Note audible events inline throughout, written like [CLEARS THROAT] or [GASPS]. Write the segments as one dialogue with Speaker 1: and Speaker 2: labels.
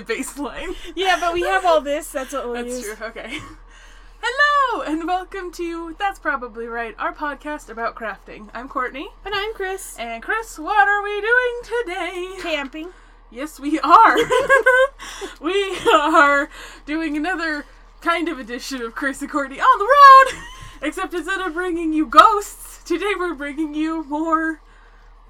Speaker 1: be a baseline.
Speaker 2: Yeah, but we have all this. That's what we'll
Speaker 1: That's
Speaker 2: use.
Speaker 1: true. Okay. [LAUGHS] Hello and welcome to That's Probably Right, our podcast about crafting. I'm Courtney.
Speaker 2: And I'm Kris.
Speaker 1: And Kris, what are we doing today?
Speaker 2: Camping.
Speaker 1: Yes, we are. [LAUGHS] we are doing another kind of edition of Kris and Courtney on the road. [LAUGHS] Except instead of bringing you ghosts, today we're bringing you more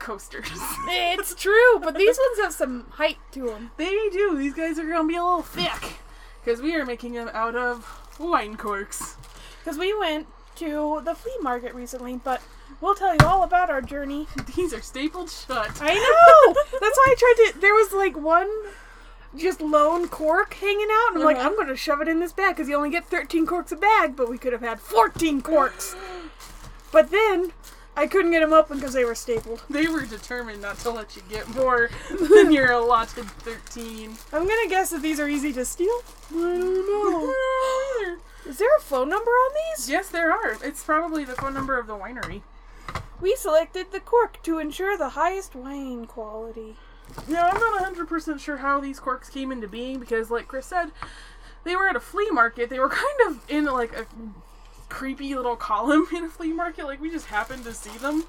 Speaker 1: coasters. [LAUGHS]
Speaker 2: It's true, but these ones have some height to them.
Speaker 1: they do. These guys are gonna be a little thick because we are making them out of wine corks.
Speaker 2: Because we went to the flea market recently, but we'll tell you all about our journey. [LAUGHS]
Speaker 1: These are stapled shut.
Speaker 2: I know! [LAUGHS] That's why I tried to. There was like one just lone cork hanging out, and I'm like,
Speaker 1: Uh-huh.
Speaker 2: I'm going to shove it in this bag because you only get 13 corks a bag, but we could have had 14 corks. [GASPS] But then I couldn't get them open because they were stapled. [LAUGHS]
Speaker 1: They were determined not to let you get more than your allotted 13.
Speaker 2: I'm going to guess that these are easy to steal.
Speaker 1: I don't know. [LAUGHS]
Speaker 2: Is there a phone number on these?
Speaker 1: yes, there are. It's probably the phone number of the winery.
Speaker 2: We selected the cork to ensure the highest wine quality.
Speaker 1: Now, I'm not 100% sure how these corks came into being because, like Kris said, they were at a flea market. They were [LAUGHS] kind of in like a creepy little column [LAUGHS] in a flea market. Like, we just happened to see them.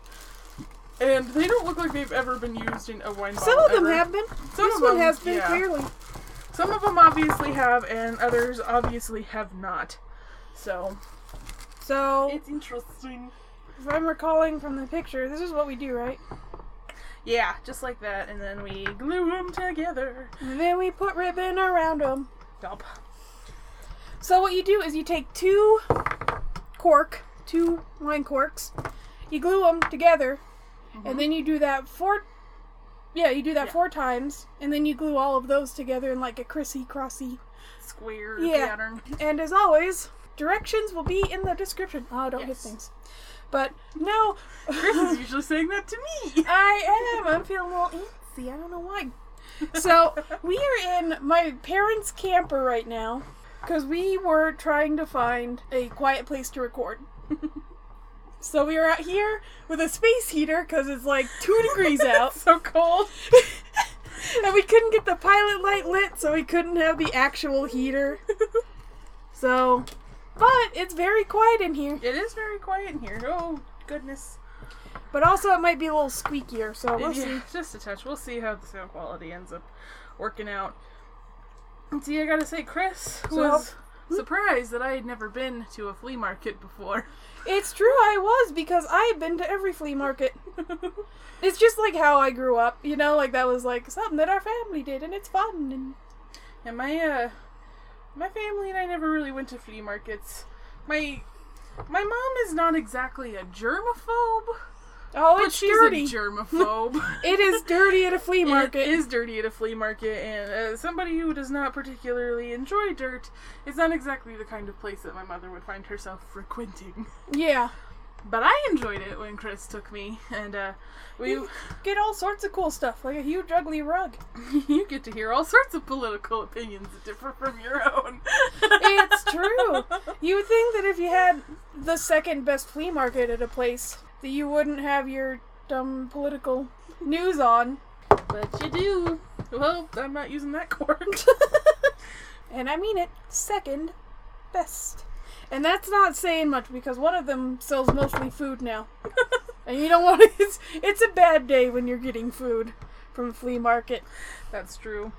Speaker 1: And they don't look like they've ever been used in a wine bottle.
Speaker 2: Some of them
Speaker 1: ever.
Speaker 2: have been.
Speaker 1: Some
Speaker 2: this
Speaker 1: of
Speaker 2: one
Speaker 1: them,
Speaker 2: has been
Speaker 1: yeah.
Speaker 2: clearly.
Speaker 1: Some of them obviously have, and others obviously have not. So,
Speaker 2: So,
Speaker 1: it's interesting.
Speaker 2: if I'm recalling from the picture, this is what we do, right?
Speaker 1: Yeah, just like that, and then we glue them together.
Speaker 2: And then we put ribbon around them.
Speaker 1: Yup.
Speaker 2: So what you do is you take two cork, two wine corks, you glue them together, and mm-hmm. then you do that four. Yeah, you do that
Speaker 1: Yeah.
Speaker 2: four times, and then you glue all of those together in like a crissy crossy.
Speaker 1: Square
Speaker 2: Yeah.
Speaker 1: pattern. [LAUGHS]
Speaker 2: And as always, directions will be in the description. Oh, don't hit things. But no, [LAUGHS]
Speaker 1: Kris is usually saying that to me. [LAUGHS]
Speaker 2: I am. I'm feeling a little antsy. I don't know why. So we are in my parents' camper right now because we were trying to find a quiet place to record. [LAUGHS] so we are out here with a space heater because it's like two degrees [LAUGHS] out,
Speaker 1: so cold. [LAUGHS]
Speaker 2: and we couldn't get the pilot light lit, so we couldn't have the actual heater. So, but it's very quiet in here.
Speaker 1: It is very quiet in here. Oh, goodness.
Speaker 2: But also, it might be a little squeakier, so we'll
Speaker 1: Yeah,
Speaker 2: see.
Speaker 1: Just a touch. We'll see how the sound quality ends up working out. And see, I gotta say, Kris
Speaker 2: Well-
Speaker 1: was surprised that I had never been to a flea market before.
Speaker 2: It's true, I was because I have been to every flea market. [LAUGHS] It's just like how I grew up, you know, like that was like something that our family did, and it's fun. And
Speaker 1: And my uh my family and I never really went to flea markets. My my mom is not exactly a germaphobe,
Speaker 2: oh,
Speaker 1: but
Speaker 2: it's
Speaker 1: she's
Speaker 2: dirty.
Speaker 1: a germaphobe. [LAUGHS]
Speaker 2: it is dirty at a flea market.
Speaker 1: It is dirty at a flea market, and uh, somebody who does not particularly enjoy dirt is not exactly the kind of place that my mother would find herself frequenting.
Speaker 2: yeah,
Speaker 1: But I enjoyed it when Kris took me, and uh, we
Speaker 2: get all sorts of cool stuff, like a huge ugly rug. [LAUGHS]
Speaker 1: you get to hear all sorts of political opinions that differ from your own.
Speaker 2: It's true. [LAUGHS] You would think that if you had the second best flea market at a place, that you wouldn't have your dumb political news on.
Speaker 1: But you do. Well, I'm not using that [LAUGHS] cork. [LAUGHS]
Speaker 2: And I mean it, second best. And that's not saying much because one of them sells mostly food now. [LAUGHS] and you don't want to, it's, it's a bad day when you're getting food from a flea market.
Speaker 1: That's true.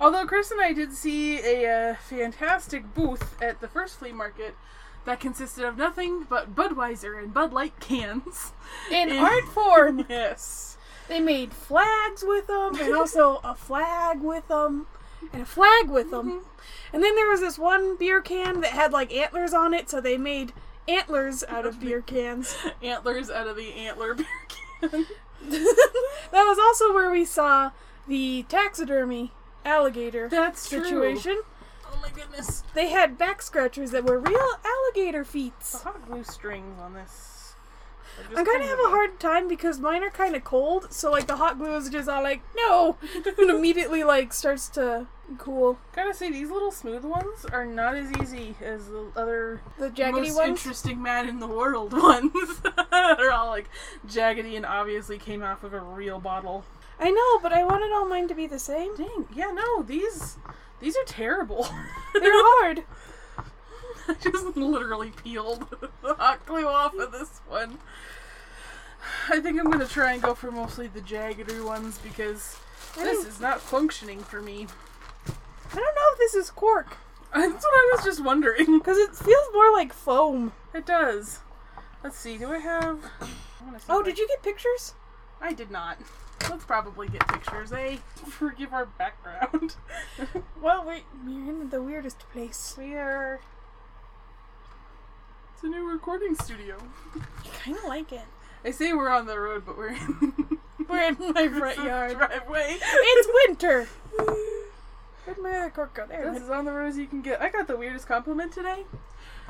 Speaker 1: Although Kris and I did see a uh, fantastic booth at the first flea market that consisted of nothing but Budweiser and Bud Light cans.
Speaker 2: In
Speaker 1: In-
Speaker 2: art [LAUGHS] form,
Speaker 1: Yes.
Speaker 2: they made flags with them and [LAUGHS] also a flag with them and a flag with them. Mm-hmm. And then there was this one beer can that had like antlers on it, so they made antlers out of beer cans. [LAUGHS]
Speaker 1: Antlers out of the antler beer can.
Speaker 2: that was also where we saw the taxidermy alligator
Speaker 1: That's true.
Speaker 2: situation.
Speaker 1: Oh my goodness.
Speaker 2: They had back scratchers that were real alligator feet.
Speaker 1: Hot glue strings on this.
Speaker 2: I'm kind have a hard time because mine are kind of cold, so like the hot glue is just all like no, [LAUGHS] and immediately like starts to cool.
Speaker 1: Gotta say, these little smooth ones are not as easy as the other
Speaker 2: The jaggedy
Speaker 1: most
Speaker 2: ones.
Speaker 1: interesting man in the world [LAUGHS] ones. [LAUGHS] They're all like jaggedy and obviously came off of a real bottle.
Speaker 2: I know, but I wanted all mine to be the same.
Speaker 1: Dang, yeah, no, these these are terrible. [LAUGHS]
Speaker 2: They're hard.
Speaker 1: I [LAUGHS] just literally peeled the hot glue off of this one. I think I'm gonna try and go for mostly the jaggedy ones because this is not functioning for me.
Speaker 2: I don't know if this is cork [LAUGHS]
Speaker 1: That's what I was just wondering.
Speaker 2: because it feels more like foam.
Speaker 1: It does. Let's see. Do I have? I
Speaker 2: Oh, did you get pictures?
Speaker 1: I, I did not. Let's probably get pictures. Eh? [LAUGHS] Forgive our background. [LAUGHS]
Speaker 2: Well, we we're in the weirdest place.
Speaker 1: we are. It's a new recording studio.
Speaker 2: I kind of like it.
Speaker 1: I say we're on the road, but we're in. [LAUGHS]
Speaker 2: We're in my front yard.
Speaker 1: driveway.
Speaker 2: It's winter. Where'd my other cork go? There.
Speaker 1: This
Speaker 2: is.
Speaker 1: on the roads you can get. I got the weirdest compliment today.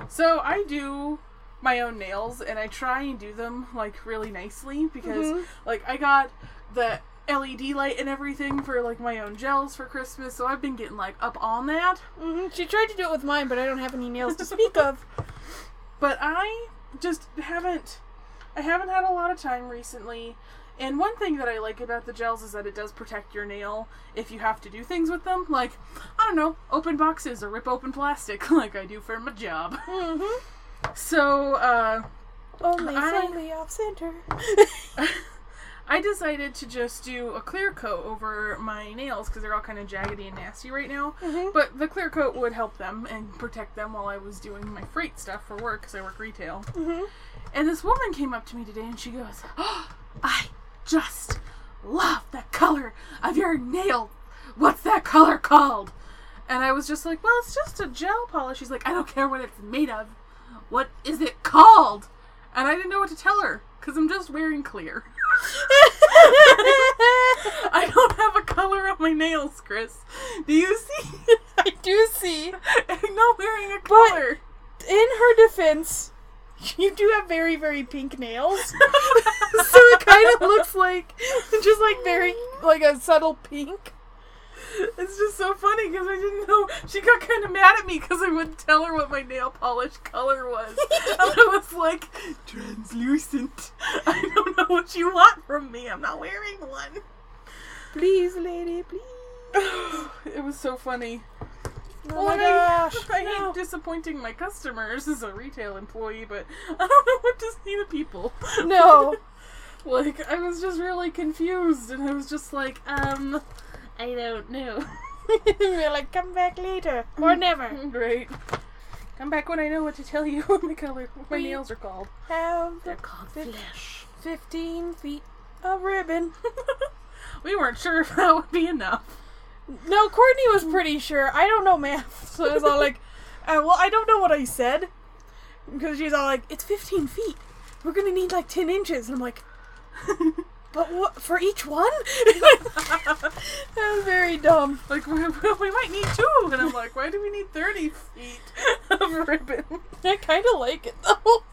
Speaker 1: So I do my own nails, and I try and do them like really nicely because
Speaker 2: Mhm.
Speaker 1: like I got the LED light and everything for like my own gels for Christmas. So I've been getting like up on that.
Speaker 2: Mhm. She tried to do it with mine, but I don't have any nails to speak of. [LAUGHS]
Speaker 1: But I just haven't I haven't had a lot of time recently. And one thing that I like about the gels is that it does protect your nail if you have to do things with them. Like, I don't know, open boxes or rip open plastic [LAUGHS] like I do for my job.
Speaker 2: Mm-hmm.
Speaker 1: So, uh,
Speaker 2: Only
Speaker 1: I-
Speaker 2: slightly off center. [LAUGHS]
Speaker 1: I decided to just do a clear coat over my nails because they're all kind of jaggedy and nasty right now.
Speaker 2: Mhm.
Speaker 1: But the clear coat would help them and protect them while I was doing my freight stuff for work because I work retail.
Speaker 2: Mm-hmm.
Speaker 1: And this woman came up to me today and she goes, oh, I just love the color of your nail. What's that color called? And I was just like, well, it's just a gel polish. She's like, I don't care what it's made of. What is it called? And I didn't know what to tell her because I'm just wearing clear. I don't have a color on my nails, Kris. Do you see? [LAUGHS]
Speaker 2: I do see. [LAUGHS]
Speaker 1: I'm not wearing a color.
Speaker 2: In her defense, you do have very, very pink nails. [LAUGHS] so it kind of looks like just like very like a subtle pink. [LAUGHS]
Speaker 1: It's just so funny because I didn't know. She got kind of mad at me because I wouldn't tell her what my nail polish color was. [LAUGHS] and I was like, translucent. I don't know what you want from me. I'm not wearing one.
Speaker 2: Please, lady, please. [SIGHS]
Speaker 1: it was so funny.
Speaker 2: Oh my gosh.
Speaker 1: I, I
Speaker 2: no.
Speaker 1: hate disappointing my customers as a retail employee, but [LAUGHS] I don't know what to say to people.
Speaker 2: No.
Speaker 1: Like, I was just really confused, and I was just like, um, I don't know. [LAUGHS]
Speaker 2: We're like, come back later. Or [LAUGHS] never.
Speaker 1: Great. Come back when I know what to tell you [LAUGHS] what my color, what my
Speaker 2: We-
Speaker 1: nails are called.
Speaker 2: Have
Speaker 1: They're called
Speaker 2: Fif-
Speaker 1: flesh.
Speaker 2: 15 feet of ribbon.
Speaker 1: we weren't sure if that would be enough.
Speaker 2: No, Courtney was pretty sure. I don't know math. So I was all like, uh, well, I don't know what I said. Because she's all like, it's 15 feet. We're going to need like 10 inches. And I'm like, but what, for each one? [LAUGHS] that was very dumb.
Speaker 1: Like, [LAUGHS] we, we might need two. And I'm like, why do we need 30 feet of ribbon? [LAUGHS]
Speaker 2: I kind of like it though.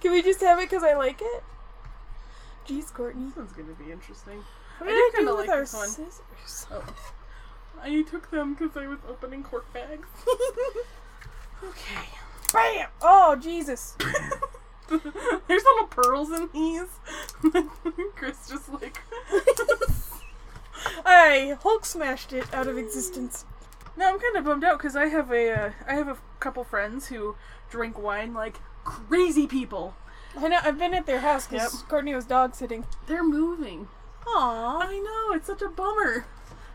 Speaker 2: Can we just have it because I like it? Jeez, Courtney.
Speaker 1: This one's gonna be interesting.
Speaker 2: What
Speaker 1: I
Speaker 2: did
Speaker 1: do
Speaker 2: I do
Speaker 1: kinda
Speaker 2: with
Speaker 1: like
Speaker 2: our
Speaker 1: this one.
Speaker 2: scissors?
Speaker 1: Oh. I took them because I was opening cork bags. okay.
Speaker 2: Bam! Oh, Jesus. [LAUGHS]
Speaker 1: There's little pearls in these. [LAUGHS] Kris just like. [LAUGHS]
Speaker 2: I Hulk smashed it out of existence.
Speaker 1: No, I'm kind of bummed out because I have a uh, I have a couple friends who drink wine like crazy people.
Speaker 2: I know, I've been at their house because
Speaker 1: Yep.
Speaker 2: Courtney was dog sitting.
Speaker 1: They're moving.
Speaker 2: Aww.
Speaker 1: I know it's such a bummer.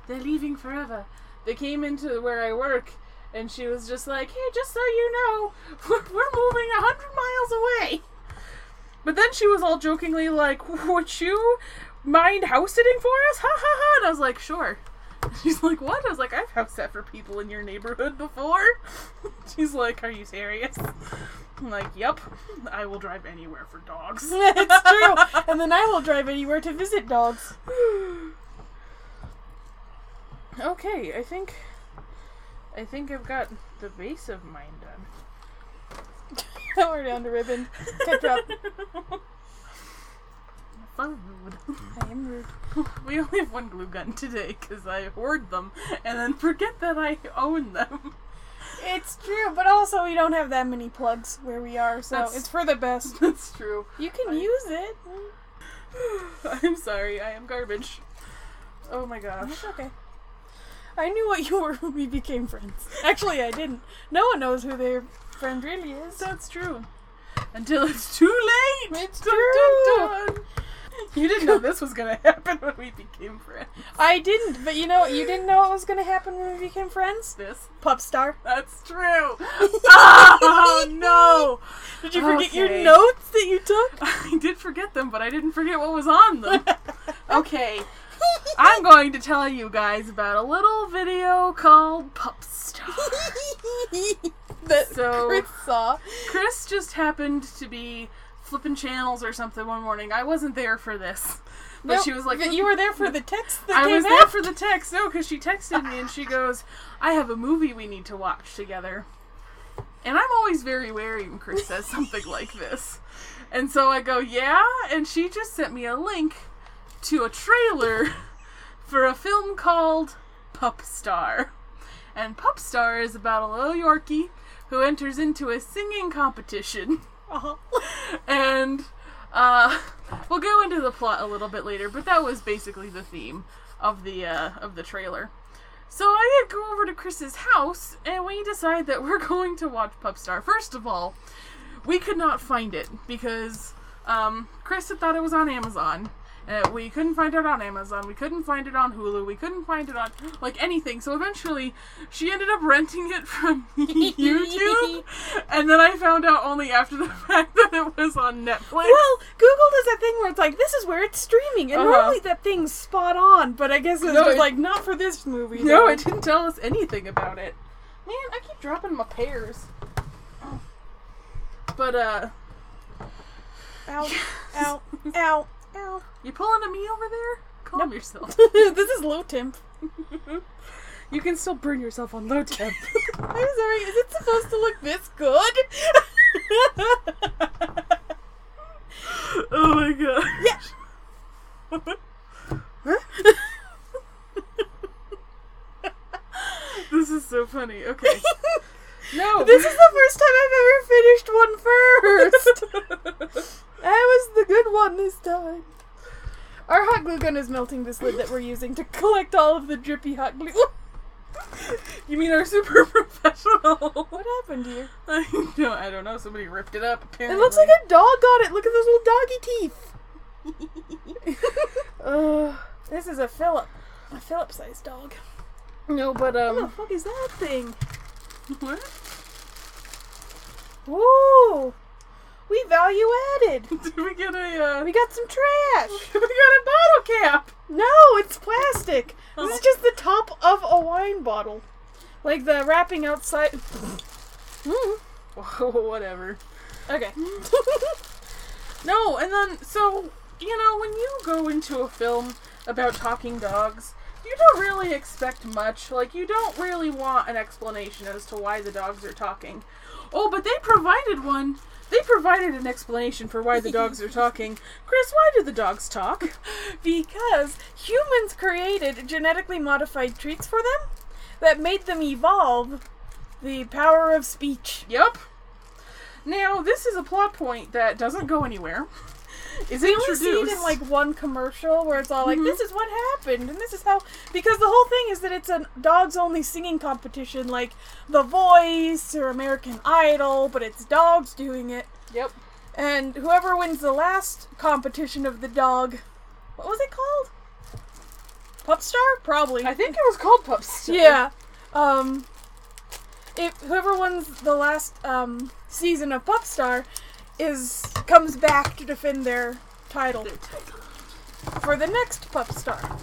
Speaker 1: They're leaving forever. They came into where I work, and she was just like, "Hey, just so you know, [LAUGHS] we're, we're moving a hundred miles away." But then she was all jokingly like, [LAUGHS] "Would you mind house sitting for us?" [LAUGHS] Ha ha ha! And I was like, "Sure." She's like, "What?" I was like, "I've house sat for people in your neighborhood before." She's like, "Are you serious?" I'm like, "Yep. I will drive anywhere for dogs."
Speaker 2: it's true. And then I will drive anywhere to visit dogs. [SIGHS]
Speaker 1: Okay, I think I think I've got the base of mine done. [LAUGHS]
Speaker 2: We're down to ribbon. Ketchup. [LAUGHS]
Speaker 1: Food.
Speaker 2: I am rude. [LAUGHS]
Speaker 1: We only have one glue gun today because I hoard them and then forget that I own them.
Speaker 2: It's true, but also we don't have that many plugs where we are, so
Speaker 1: That's-
Speaker 2: it's for the best.
Speaker 1: That's true.
Speaker 2: You can
Speaker 1: I-
Speaker 2: use it. [SIGHS]
Speaker 1: I'm sorry, I am garbage. Oh my gosh.
Speaker 2: That's okay. I knew what you were when [LAUGHS] we became friends. Actually, I didn't. No one knows who their friend really is.
Speaker 1: That's true. Until it's too late.
Speaker 2: It's
Speaker 1: Dun,
Speaker 2: true.
Speaker 1: dun, dun. You didn't know [LAUGHS] this was gonna happen when we became friends.
Speaker 2: I didn't, but you know, you didn't know what was going to happen when we became friends?
Speaker 1: This.
Speaker 2: pop star.
Speaker 1: That's true. [LAUGHS] oh no!
Speaker 2: Did you forget your notes that you took?
Speaker 1: I did forget them, but I didn't forget what was on them. Okay, I'm going to tell you guys about a little video called Pup Star. [LAUGHS]
Speaker 2: that
Speaker 1: So-
Speaker 2: Kris saw.
Speaker 1: Kris just happened to be flipping channels or something one morning. I wasn't there for this. But
Speaker 2: No,
Speaker 1: she was like,
Speaker 2: you were there for the text that
Speaker 1: I was there for the text. No, because she texted me and she goes, I have a movie we need to watch together. And I'm always very wary when Kris says something like this. And so I go, yeah? And she just sent me a link to a trailer [LAUGHS] for a film called Pup Star. And Pup Star is about a little Yorkie who enters into a singing competition.
Speaker 2: Uh-huh. [LAUGHS]
Speaker 1: and uh, we'll go into the plot a little bit later, but that was basically the theme of the uh, of the trailer. So I go over to Kris's house, and we decide that we're [LAUGHS] going to watch Pup Star. First of all, we could not find it because um, Kris had thought it was on Amazon. Uh, we couldn't find it on Amazon. We couldn't find it on Hulu. We couldn't find it on like anything. So eventually, she ended up renting it from [LAUGHS] YouTube, [LAUGHS] and then I found out only after the [LAUGHS] fact that it was on Netflix.
Speaker 2: Well, Google does that thing where it's like, this is where it's streaming, and
Speaker 1: Uh-huh.
Speaker 2: normally that thing's spot on, but I guess it was
Speaker 1: No, it-
Speaker 2: like, not for this movie.
Speaker 1: No,
Speaker 2: though.
Speaker 1: it didn't tell us anything about it. Man, I keep dropping my pears. But uh,
Speaker 2: Ow, ow, ow, ow.
Speaker 1: you pulling a me over there? Calm yourself. [LAUGHS]
Speaker 2: this is low temp. [LAUGHS]
Speaker 1: You can still burn yourself on low temp. [LAUGHS]
Speaker 2: I'm sorry, is it supposed to look this good?
Speaker 1: oh my god.
Speaker 2: Yeah.
Speaker 1: this is so funny. Okay. No.
Speaker 2: this is the first time I've ever finished one first. This time. Our hot glue gun is melting this lid that we're using to collect all of the drippy hot glue. [LAUGHS]
Speaker 1: you mean our super [LAUGHS] professional?
Speaker 2: What happened here? [LAUGHS]
Speaker 1: I no, I don't know. Somebody ripped it up. Apparently, It
Speaker 2: looks like a dog got it. Look at those little doggy teeth. uh, this is a Philip, a Philip-sized dog.
Speaker 1: no, but um,
Speaker 2: What the fuck is that thing?
Speaker 1: What?
Speaker 2: Ooh, we value added. [LAUGHS]
Speaker 1: Did we get a? Uh,
Speaker 2: We got some trash. [LAUGHS]
Speaker 1: we got a bottle cap.
Speaker 2: No, it's plastic. This is just the top of a wine bottle. Like the wrapping outside. [LAUGHS] Mm.
Speaker 1: Whatever.
Speaker 2: Okay.
Speaker 1: No, and then so you know when you go into a film about talking dogs, you don't really expect much. Like you don't really want an explanation as to why the dogs are talking. Oh, but they provided one. They provided an explanation for why the dogs are talking. Kris, why do the dogs talk? [LAUGHS]
Speaker 2: because humans created genetically modified treats for them that made them evolve the power of speech.
Speaker 1: Yep. Now, this is a plot point that doesn't go anywhere. [LAUGHS] Is
Speaker 2: We only
Speaker 1: introduced
Speaker 2: see it in like one commercial where it's all like,
Speaker 1: Mhm.
Speaker 2: "This is what happened," and this is how. Because the whole thing is that it's a dogs-only singing competition, like The Voice or American Idol, but it's dogs doing it.
Speaker 1: Yep.
Speaker 2: And whoever wins the last competition of the dog, what was it called? Pup Star? Probably.
Speaker 1: I think it was called Pups.
Speaker 2: Yeah. Um. If whoever wins the last um season of Pup Star is comes back to defend their title for the next Pup Star.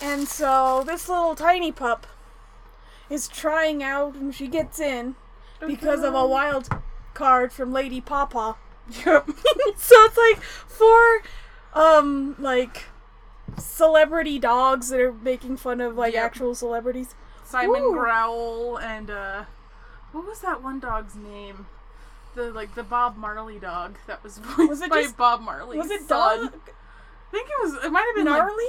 Speaker 2: And so this little tiny pup is trying out and she gets in because of a wild card from Lady. [LAUGHS]
Speaker 1: Yep. [LAUGHS]
Speaker 2: so it's like four um like celebrity dogs that are making fun of like
Speaker 1: Yep.
Speaker 2: actual celebrities.
Speaker 1: Simon
Speaker 2: Ooh.
Speaker 1: Growl and uh what was that one dog's name? The like the Bob Marley dog that was [LAUGHS] voiced
Speaker 2: Was it
Speaker 1: by
Speaker 2: just-
Speaker 1: Bob Marley.
Speaker 2: Was it
Speaker 1: son.
Speaker 2: dog
Speaker 1: I think it was it might have been like,
Speaker 2: gnarly?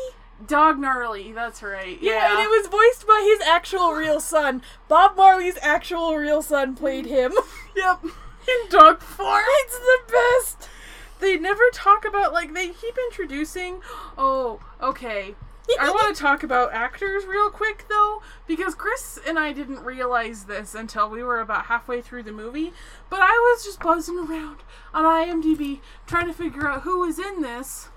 Speaker 1: Dog Gnarly, that's right.
Speaker 2: Yeah.
Speaker 1: Yeah.
Speaker 2: and it was voiced by his actual real son. Bob Marley's actual real son played mm. him. [LAUGHS]
Speaker 1: Yep. In dog form.
Speaker 2: it's the best.
Speaker 1: They never talk about like they keep introducing oh, okay. I want to talk about actors real quick though, because Kris and I didn't realize this until we were about halfway through the movie. But I was just buzzing around on IMDb trying to figure out who was in this.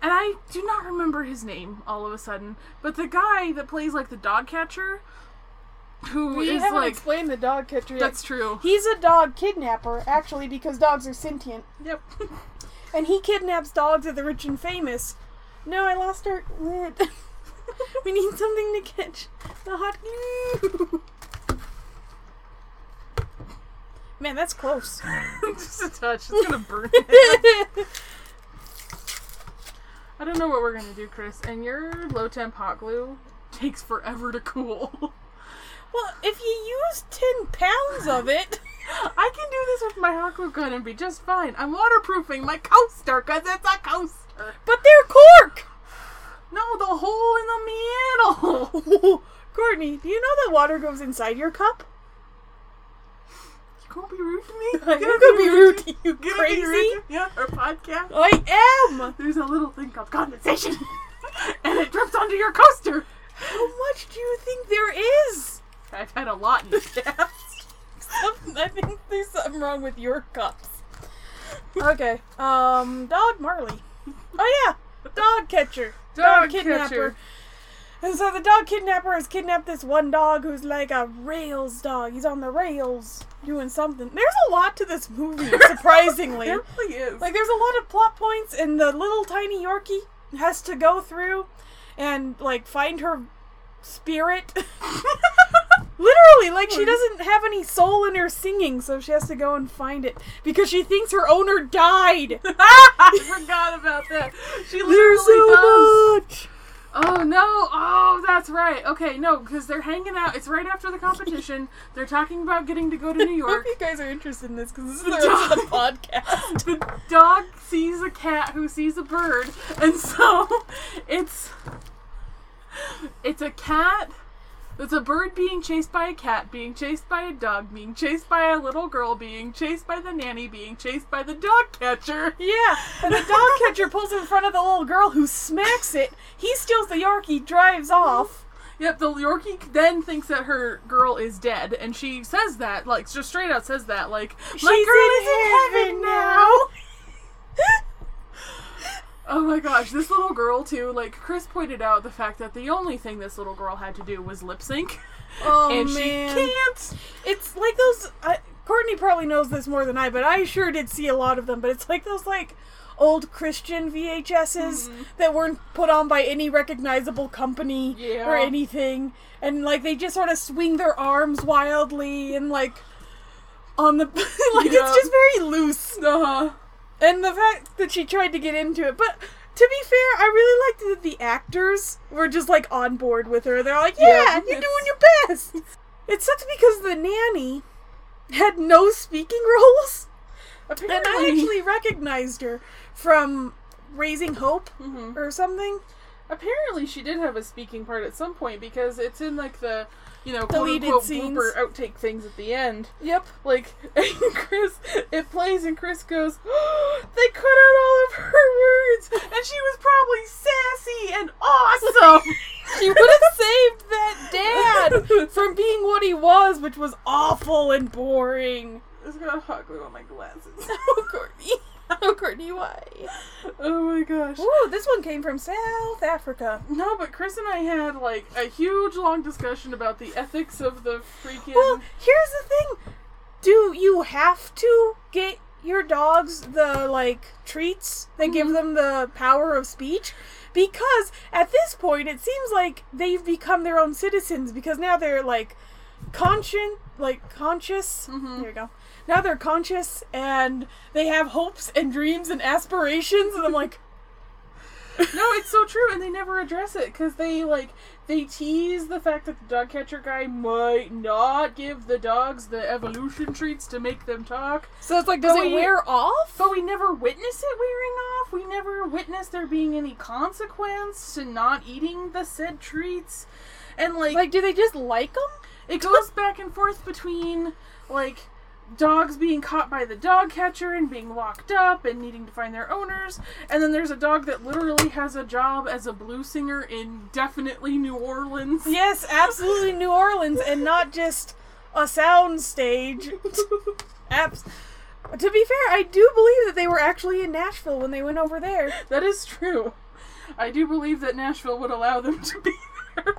Speaker 1: And I do not remember his name all of a sudden. But the guy that plays like the dog catcher, who
Speaker 2: We
Speaker 1: is
Speaker 2: haven't
Speaker 1: like.
Speaker 2: explained the dog catcher yet.
Speaker 1: That's true.
Speaker 2: He's a dog kidnapper, actually, because dogs are sentient.
Speaker 1: Yep. [LAUGHS]
Speaker 2: And he kidnaps dogs of the rich and famous. No, I lost our lid. [LAUGHS] we need something to catch the hot glue. Man, that's close. [LAUGHS]
Speaker 1: just a touch. It's gonna burn. it. [LAUGHS] I don't know what we're gonna do, Kris. And your low temp hot glue takes forever to cool.
Speaker 2: well, if you use 10 pounds of it.
Speaker 1: I can do this with my hot glue gun and be just fine. I'm waterproofing my coaster because it's a coaster.
Speaker 2: But they're cork!
Speaker 1: No, the hole in the middle. [LAUGHS]
Speaker 2: Courtney, do you know that water goes inside your cup?
Speaker 1: You can't be rude to me? You
Speaker 2: gonna be rude to you,
Speaker 1: You
Speaker 2: crazy.
Speaker 1: rude to- Yeah, our podcast.
Speaker 2: I am!
Speaker 1: There's a little thing called condensation, [LAUGHS] and it drips onto your coaster.
Speaker 2: How much do you think there is?
Speaker 1: I've had a lot in the [LAUGHS] past.
Speaker 2: I think there's something wrong with your cups. Okay. Um, dog Marley. Oh yeah, dog catcher, [LAUGHS]
Speaker 1: Dog catcher.
Speaker 2: And so the dog kidnapper has kidnapped this one dog who's like a rails dog. He's on the rails doing something. There's a lot to this movie, [LAUGHS] surprisingly.
Speaker 1: There really is.
Speaker 2: Like there's a lot of plot points, and the little tiny Yorkie has to go through and like find her spirit. [LAUGHS] Literally, like she hmm. doesn't have any soul in her singing, so she has to go and find it because she thinks her owner died. [LAUGHS]
Speaker 1: I forgot about that. She literally
Speaker 2: so
Speaker 1: does.
Speaker 2: much.
Speaker 1: Oh no! Oh, that's right. Okay, no, because they're hanging out. It's right after the competition. They're talking about getting to go to New [LAUGHS]
Speaker 2: I
Speaker 1: York.
Speaker 2: hope you guys are interested in this because this is the the podcast. [LAUGHS]
Speaker 1: the dog sees a cat who sees a bird, and so it's it's a cat. It's a bird being chased by a cat, being chased by a dog, being chased by a little girl, being chased by the nanny, being chased by the dog catcher. [LAUGHS]
Speaker 2: Yeah, and the dog catcher pulls in front of the little girl who smacks it. He steals the Yorkie, drives off.
Speaker 1: Yep, the Yorkie then thinks that her girl is dead, and she says that, like, just straight out says that, like,
Speaker 2: She's
Speaker 1: my girl
Speaker 2: in
Speaker 1: is in
Speaker 2: heaven
Speaker 1: heaven now. [LAUGHS] Oh my gosh, this little girl too. Like Kris pointed out, the fact that the only thing this little girl had to do was lip sync, [LAUGHS]
Speaker 2: Oh
Speaker 1: and
Speaker 2: man,
Speaker 1: she can't.
Speaker 2: It's like those. I Courtney probably knows this more than I, but I sure did see a lot of them. But it's like those like old Christian VHSs
Speaker 1: Mm-hmm.
Speaker 2: that weren't put on by any recognizable company
Speaker 1: Yeah.
Speaker 2: or anything, and like they just sort of swing their arms wildly and like on the [LAUGHS] like
Speaker 1: Yeah.
Speaker 2: it's just very loose.
Speaker 1: Uh-huh.
Speaker 2: And the fact that she tried to get into it, but. To be fair, I really liked that the actors were just like on board with her. They're like,
Speaker 1: Yeah,
Speaker 2: "Yeah, you're doing your best." It sucks because the nanny had no speaking roles, and
Speaker 1: Apparently,
Speaker 2: I actually recognized her from Raising Hope
Speaker 1: Mhm.
Speaker 2: or something.
Speaker 1: apparently she did have a speaking part at some point because it's in like the you know quote
Speaker 2: Deleted
Speaker 1: unquote
Speaker 2: scenes.
Speaker 1: blooper outtake things at the end.
Speaker 2: Yep.
Speaker 1: Like [LAUGHS] and Kris, it plays and Kris goes, oh, "They cut out all of her words, and she was probably sassy and awesome." [LAUGHS]
Speaker 2: She would have saved that dad from being what he was, which was awful and boring.
Speaker 1: It's got hot glue on my glasses. [LAUGHS]
Speaker 2: Oh, Courtney. [LAUGHS] Oh, Courtney, why?
Speaker 1: oh my gosh.
Speaker 2: Ooh, this one came from South Africa.
Speaker 1: No, but Kris and I had like a huge long discussion about the ethics of the freaking.
Speaker 2: Well, here's the thing. Do you have to get your dogs the like treats that give them the power of speech? Because at this point it seems like they've become their own citizens because now they're like conscient like conscious.
Speaker 1: Mhm.
Speaker 2: There you go. Now they're conscious and they have hopes and dreams and aspirations and I'm like
Speaker 1: no, it's so true, and they never address it because they like they tease the fact that the dog catcher guy might not give the dogs the evolution treats to make them talk.
Speaker 2: So it's like does
Speaker 1: But
Speaker 2: it
Speaker 1: we-
Speaker 2: wear off?
Speaker 1: But we never witness it wearing off. We never witness there being any consequence to not eating the said treats. And like,
Speaker 2: Like do they just like them?
Speaker 1: it goes back and forth between like dogs being caught by the dog catcher and being locked up and needing to find their owners. And then there's a dog that literally has a job as a blues singer in definitely New Orleans.
Speaker 2: Yes, absolutely New Orleans, and not just a sound stage. [LAUGHS] Abs- to be fair, I do believe that they were actually in Nashville when they went over there
Speaker 1: that is true. I do believe that Nashville would allow them to be there.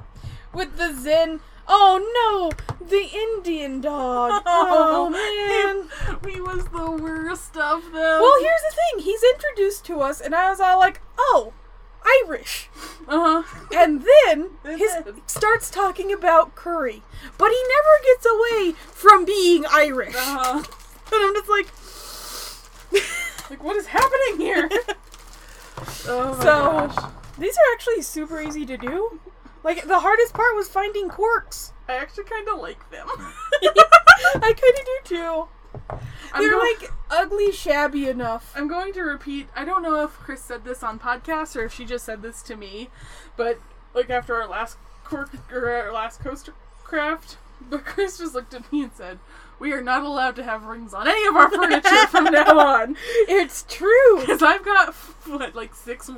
Speaker 2: with the Zen. Oh no, the Indian dog. [LAUGHS] Oh man.
Speaker 1: he was the worst of them.
Speaker 2: Well, here's the thing. He's introduced to us, and I was all like, "Oh, Irish."
Speaker 1: uh huh.
Speaker 2: And then [LAUGHS] his starts talking about curry, but he never gets away from being Irish.
Speaker 1: Uh-huh. [LAUGHS]
Speaker 2: And I'm just like,
Speaker 1: Like, what is happening here? oh my
Speaker 2: So-
Speaker 1: gosh.
Speaker 2: these are actually super easy to do. Like the hardest part was finding quirks.
Speaker 1: I actually kind of like them. Hmm. [LAUGHS]
Speaker 2: I kind of do too.
Speaker 1: I'm
Speaker 2: They're
Speaker 1: go-
Speaker 2: like ugly, shabby enough.
Speaker 1: I'm going to repeat. I don't know if Kris said this on podcast or if she just said this to me, but like after our last cork or our last coaster craft, but [LAUGHS] Kris just looked at me and said, "We are not allowed to have rings on any of our furniture from [LAUGHS] now on."
Speaker 2: It's true.
Speaker 1: Because I've got what like six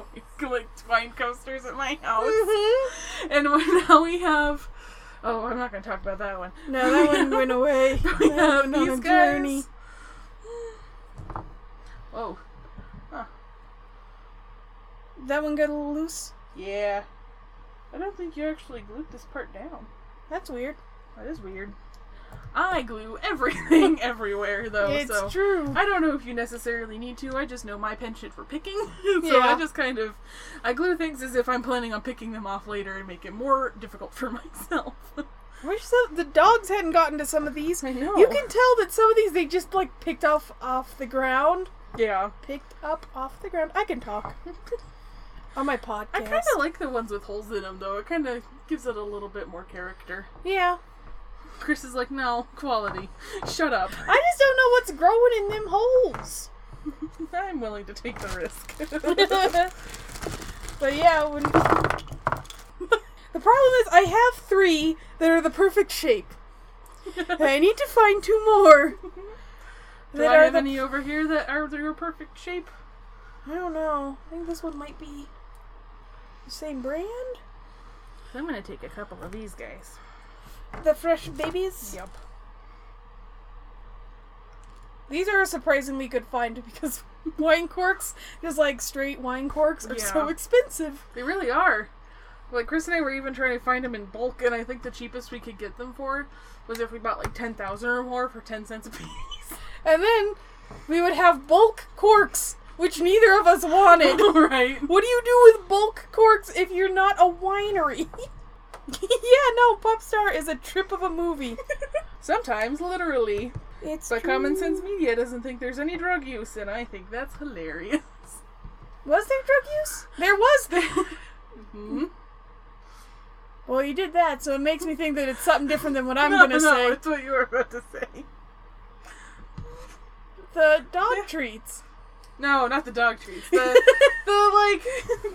Speaker 1: like twine coasters at my house,
Speaker 2: Mhm.
Speaker 1: and now we have. Oh, I'm not going to talk about that one.
Speaker 2: No, that one [LAUGHS] went away.
Speaker 1: We
Speaker 2: That
Speaker 1: have these guys.
Speaker 2: journey.
Speaker 1: Whoa.
Speaker 2: That one got a little loose.
Speaker 1: Yeah. I don't think you actually glued this part down.
Speaker 2: That's weird.
Speaker 1: That is weird. I glue everything [LAUGHS] everywhere, though.
Speaker 2: it's
Speaker 1: so
Speaker 2: true.
Speaker 1: I don't know if you necessarily need to. I just know my penchant for picking, [LAUGHS] so
Speaker 2: Yeah.
Speaker 1: I just kind of I glue things as if I'm planning on picking them off later and make it more difficult for [LAUGHS] myself.
Speaker 2: Wish some, the dogs hadn't gotten to some of these.
Speaker 1: I know.
Speaker 2: You can tell that some of these they just like picked off off the ground.
Speaker 1: yeah.
Speaker 2: Picked up off the ground. I can talk on my podcast.
Speaker 1: I kind of like the ones with holes in them, though. It kind of gives it a little bit more character.
Speaker 2: yeah.
Speaker 1: Kris is like, no, quality. [LAUGHS] Shut up.
Speaker 2: I just don't know what's growing in them holes. [LAUGHS]
Speaker 1: I'm willing to take the risk. [LAUGHS]
Speaker 2: but yeah, when the problem is I have three that are the perfect shape. And I need to find two more.
Speaker 1: Do
Speaker 2: that
Speaker 1: I
Speaker 2: are
Speaker 1: have
Speaker 2: the-
Speaker 1: any over here that are your perfect shape?
Speaker 2: I don't know. I think this one might be the same brand.
Speaker 1: I'm gonna take a couple of these guys.
Speaker 2: The fresh babies.
Speaker 1: Yep.
Speaker 2: These are a surprisingly good find [LAUGHS] because wine corks, just like straight wine corks, are so expensive.
Speaker 1: They really are. Like Kris and I were even trying to find them in bulk, and I think the cheapest we could get them for was if we bought like ten thousand or more for ten cents a piece. [LAUGHS]
Speaker 2: And then we would have bulk corks, which neither of us wanted. [LAUGHS]
Speaker 1: right.
Speaker 2: What do you do with bulk corks if you're not a winery? [LAUGHS] yeah, no, Pup Star is a trip of a movie. [LAUGHS]
Speaker 1: Sometimes, literally.
Speaker 2: It's
Speaker 1: But Common. Sense Media doesn't think there's any drug use, and I think that's hilarious.
Speaker 2: Was there drug use? There was. [LAUGHS]
Speaker 1: hmm
Speaker 2: well, you did that, so it makes me think that it's something different than what I'm
Speaker 1: no,
Speaker 2: gonna
Speaker 1: no,
Speaker 2: say.
Speaker 1: That's what you were about to say.
Speaker 2: The dog treats.
Speaker 1: No, not the dog treats. The, [LAUGHS] the like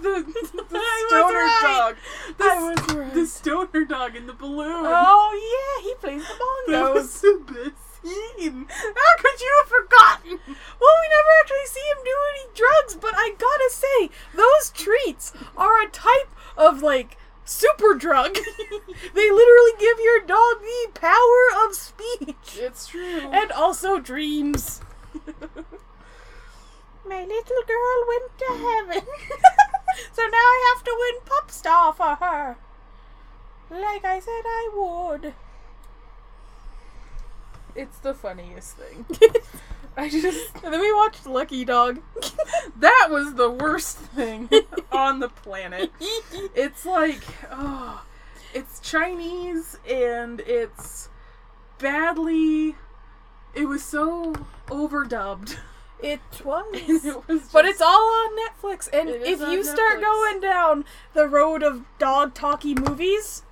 Speaker 1: the, [LAUGHS] the stoner
Speaker 2: right.
Speaker 1: dog. The,
Speaker 2: I was right.
Speaker 1: the stoner dog in the balloon.
Speaker 2: Oh yeah, he plays the
Speaker 1: that was
Speaker 2: bongos.
Speaker 1: the best scene. How could you have forgotten?
Speaker 2: Well, we never actually see him do any drugs, but I gotta say, those treats are a type of like super drug. [LAUGHS] they literally give your dog the power of speech
Speaker 1: It's true.
Speaker 2: and also dreams. My little girl went to heaven, [LAUGHS] so now I have to win Pup Star for her. Like I said I would.
Speaker 1: it's the funniest thing. [LAUGHS] I just
Speaker 2: And then we watched Lucky Dog. [LAUGHS]
Speaker 1: that was the worst thing on the planet. It's like, oh, it's Chinese and it's badly. It was so overdubbed.
Speaker 2: It [LAUGHS] was.
Speaker 1: It was
Speaker 2: But it's all on Netflix, and if you start
Speaker 1: Netflix.
Speaker 2: going down the road of dog talky movies,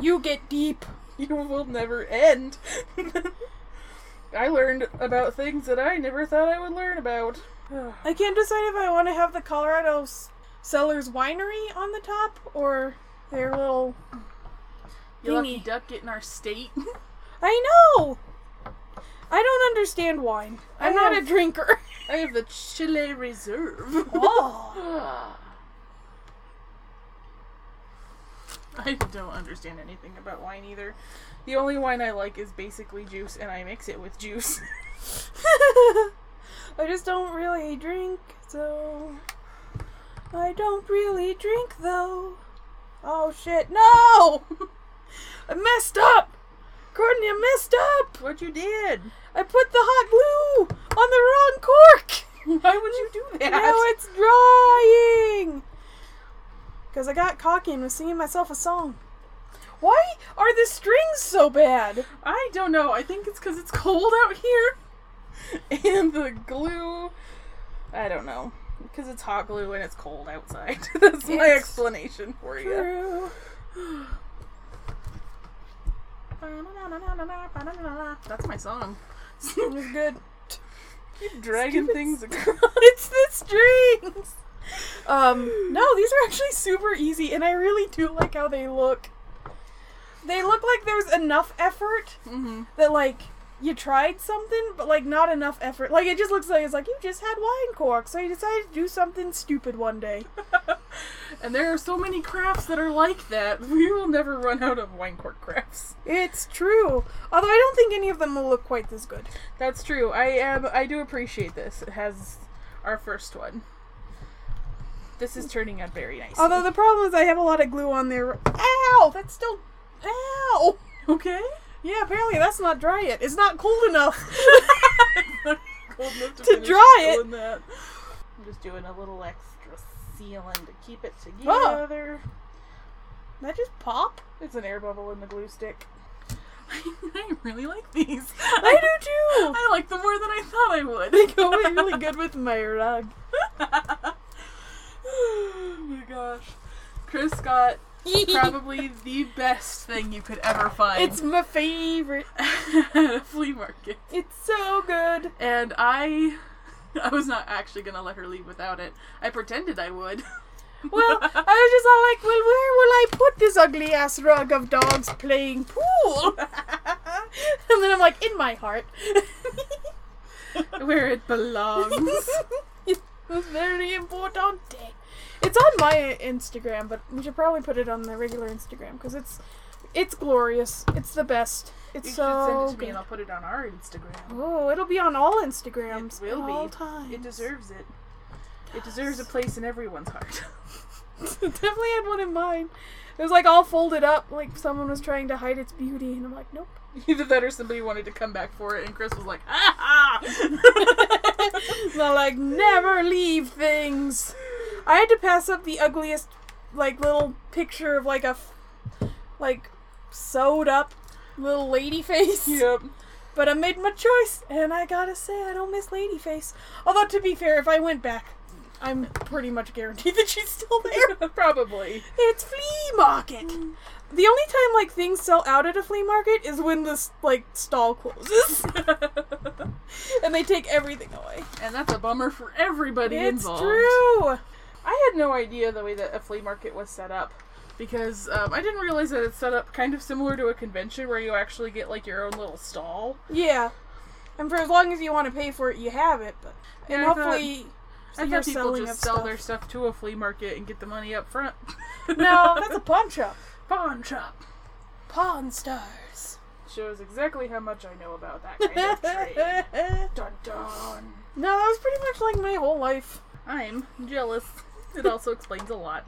Speaker 2: you get deep. [LAUGHS]
Speaker 1: you will never end. [LAUGHS] I learned about things that I never thought I would learn about. [SIGHS]
Speaker 2: I can't decide if I want to have the Colorado Cellars Winery on the top or their little.
Speaker 1: You lucky duck getting our state.
Speaker 2: I know. I don't understand wine. I'm not a drinker. [LAUGHS]
Speaker 1: I have the Chile Reserve.
Speaker 2: Oh.
Speaker 1: I don't understand anything about wine either. The only wine I like is basically juice, and I mix it with juice. [LAUGHS]
Speaker 2: I just don't really drink, so. I don't really drink, though. Oh shit, no! [LAUGHS] I messed up! Courtney, I messed up!
Speaker 1: what you did?
Speaker 2: I put the hot glue on the wrong cork! [LAUGHS]
Speaker 1: Why would you do that?
Speaker 2: Now it's drying! Because I got cocky and was singing myself a song. Why are the strings so bad?
Speaker 1: I don't know. I think it's because it's cold out here, [LAUGHS] and the glue. I don't know. Because it's hot glue and it's cold outside. [LAUGHS] That's my explanation for you. [SIGHS] [SIGHS] [SIGHS] That's my song.
Speaker 2: It was good.
Speaker 1: Keep dragging
Speaker 2: Stupid
Speaker 1: things across. [LAUGHS]
Speaker 2: it's the strings. Um, no, these are actually super easy, and I really do like how they look. They look like there's enough effort
Speaker 1: hmm
Speaker 2: that like you tried something, but like not enough effort. Like it just looks like it's like you just had wine cork, so you decided to do something stupid one day. [LAUGHS]
Speaker 1: And there are so many crafts that are like that. [LAUGHS] We will never run out of wine cork crafts.
Speaker 2: It's true. Although I don't think any of them will look quite this good.
Speaker 1: That's true. I am. I do appreciate this. It has our first one. This is turning out very nice.
Speaker 2: Although the problem is I have a lot of glue on there. Ow! That's still. Ow! [LAUGHS]
Speaker 1: okay.
Speaker 2: Yeah, apparently that's not dry yet. It's not cold enough. [LAUGHS]
Speaker 1: Cold enough [LAUGHS]
Speaker 2: To
Speaker 1: finish
Speaker 2: dry it.
Speaker 1: That. I'm just doing a little extra sealing to keep it
Speaker 2: Oh.
Speaker 1: together.
Speaker 2: that just pop?
Speaker 1: It's an air bubble in the glue stick. [LAUGHS] I really like these.
Speaker 2: I do too.
Speaker 1: I like them more than I thought I would.
Speaker 2: They go really good with my rug.
Speaker 1: oh my gosh. Kris got probably the best thing you could ever find
Speaker 2: It's my favorite.
Speaker 1: at [LAUGHS] a flea market.
Speaker 2: It's so good.
Speaker 1: And I I was not actually gonna let her leave without it. I pretended I would. [LAUGHS]
Speaker 2: Well, I was just all like, well, where will I put this ugly ass rug of dogs playing pool? [LAUGHS] and then I'm like, in my heart.
Speaker 1: where it belongs.
Speaker 2: it was very important. It's on my Instagram, but we should probably put it on the regular Instagram because it's it's glorious. It's the best. It's
Speaker 1: You should
Speaker 2: so
Speaker 1: send it to me
Speaker 2: good.
Speaker 1: and I'll put it on our Instagram.
Speaker 2: Oh, it'll be on all Instagrams.
Speaker 1: It will be.
Speaker 2: times.
Speaker 1: It deserves it. It deserves a place in everyone's heart. [LAUGHS] [LAUGHS]
Speaker 2: Definitely had one in mine. It was like all folded up, like someone was trying to hide its beauty, and I'm like, nope. [LAUGHS]
Speaker 1: Either that or somebody wanted to come back for it, and Kris was like, ha ha!
Speaker 2: They're like, never leave things. I had to pass up the ugliest, like, little picture of, like, a, f- like, sewed up little lady face. [LAUGHS]
Speaker 1: yep.
Speaker 2: But I made my choice, and I gotta say, I don't miss lady face. Although, to be fair, if I went back, I'm pretty much guaranteed [LAUGHS] that she's still there. [LAUGHS]
Speaker 1: Probably.
Speaker 2: It's flea market. The only time like things sell out at a flea market is when this like stall closes and they take everything away.
Speaker 1: and that's a bummer for everybody
Speaker 2: It's
Speaker 1: involved.
Speaker 2: true.
Speaker 1: I had no idea the way that a flea market was set up because um, I didn't realize that it's set up kind of similar to a convention where you actually get like your own little stall.
Speaker 2: Yeah. And for as long as you want to pay for it, you have it. But and
Speaker 1: Yeah, I thought-
Speaker 2: hopefully,
Speaker 1: I thought people just sell
Speaker 2: stuff.
Speaker 1: their stuff to a flea market and get the money up front. [LAUGHS]
Speaker 2: No, that's a [LAUGHS] pawn shop.
Speaker 1: pawn shop.
Speaker 2: Pawn stars.
Speaker 1: Shows exactly how much I know about that kind of trade.
Speaker 2: no, [LAUGHS]
Speaker 1: Dun dun.
Speaker 2: that was pretty much like my whole life.
Speaker 1: I'm jealous. It also explains a lot.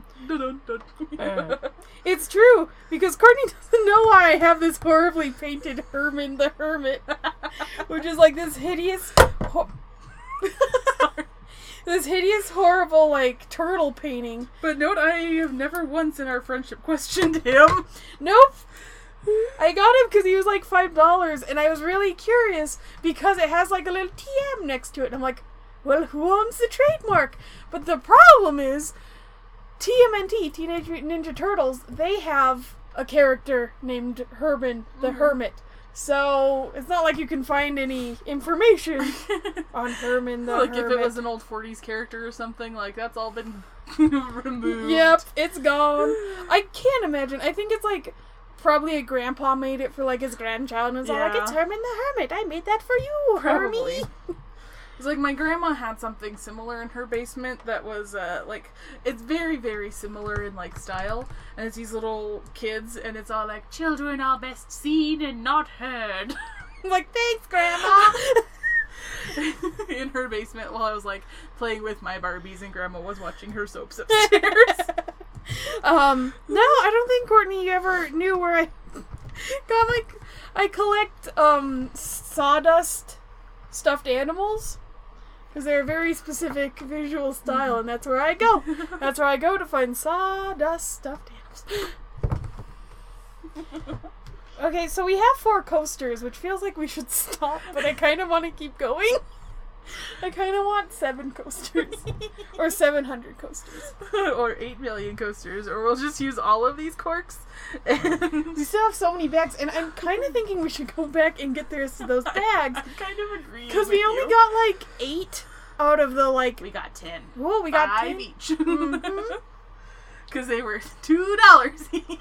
Speaker 2: It's true because Courtney doesn't know why I have this horribly painted Herman the Hermit, [LAUGHS] which is like this hideous, ho- [LAUGHS] this hideous, horrible like turtle painting.
Speaker 1: but note, I have never once in our friendship questioned him.
Speaker 2: Nope. I got him because he was like five dollars, and I was really curious because it has like a little TM next to it. And I'm like, well, who owns the trademark? But the problem is, TMNT, Teenage Mutant Ninja Turtles, they have a character named Herman the
Speaker 1: Mhm.
Speaker 2: Hermit. So it's not like you can find any information [LAUGHS] on Herman the
Speaker 1: like
Speaker 2: Hermit.
Speaker 1: if it was an old 40s character or something, like that's all been [LAUGHS] removed.
Speaker 2: Yep, it's gone. I can't imagine. I think it's like Probably a grandpa made it for like his grandchild and was all like,
Speaker 1: Yeah.
Speaker 2: "It's Herman the Hermit. I made that for you. Hermie." [LAUGHS]
Speaker 1: It's like my grandma had something similar in her basement that was uh, like it's very very similar in like style, and it's these little kids, and it's all like children are best seen and not heard. [LAUGHS]
Speaker 2: I'm like, "Thanks, Grandma." [LAUGHS]
Speaker 1: in her basement while I was like playing with my Barbies, and Grandma was watching her soaps upstairs. [LAUGHS]
Speaker 2: um, no, I don't think Courtney you ever knew where I got my. I collect um sawdust stuffed animals because they're a very specific visual style, and that's where I go. [LAUGHS] That's where I go to find sawdust stuffed animals. [LAUGHS] Okay, so we have four coasters, which feels like we should stop, but I kind of want to keep going. I kind of want seven coasters. [LAUGHS] or 700 coasters. [LAUGHS]
Speaker 1: or 8 million coasters, or we'll just use all of these corks. And
Speaker 2: We still have so many bags, and I'm kind of thinking we should go back and get the rest of those [LAUGHS] bags.
Speaker 1: I kind of agree.
Speaker 2: Because we only
Speaker 1: you.
Speaker 2: got like eight out of the like.
Speaker 1: We got 10.
Speaker 2: Whoa, we got
Speaker 1: Five
Speaker 2: 10.
Speaker 1: each.
Speaker 2: Mhm.
Speaker 1: Because they were $2 each.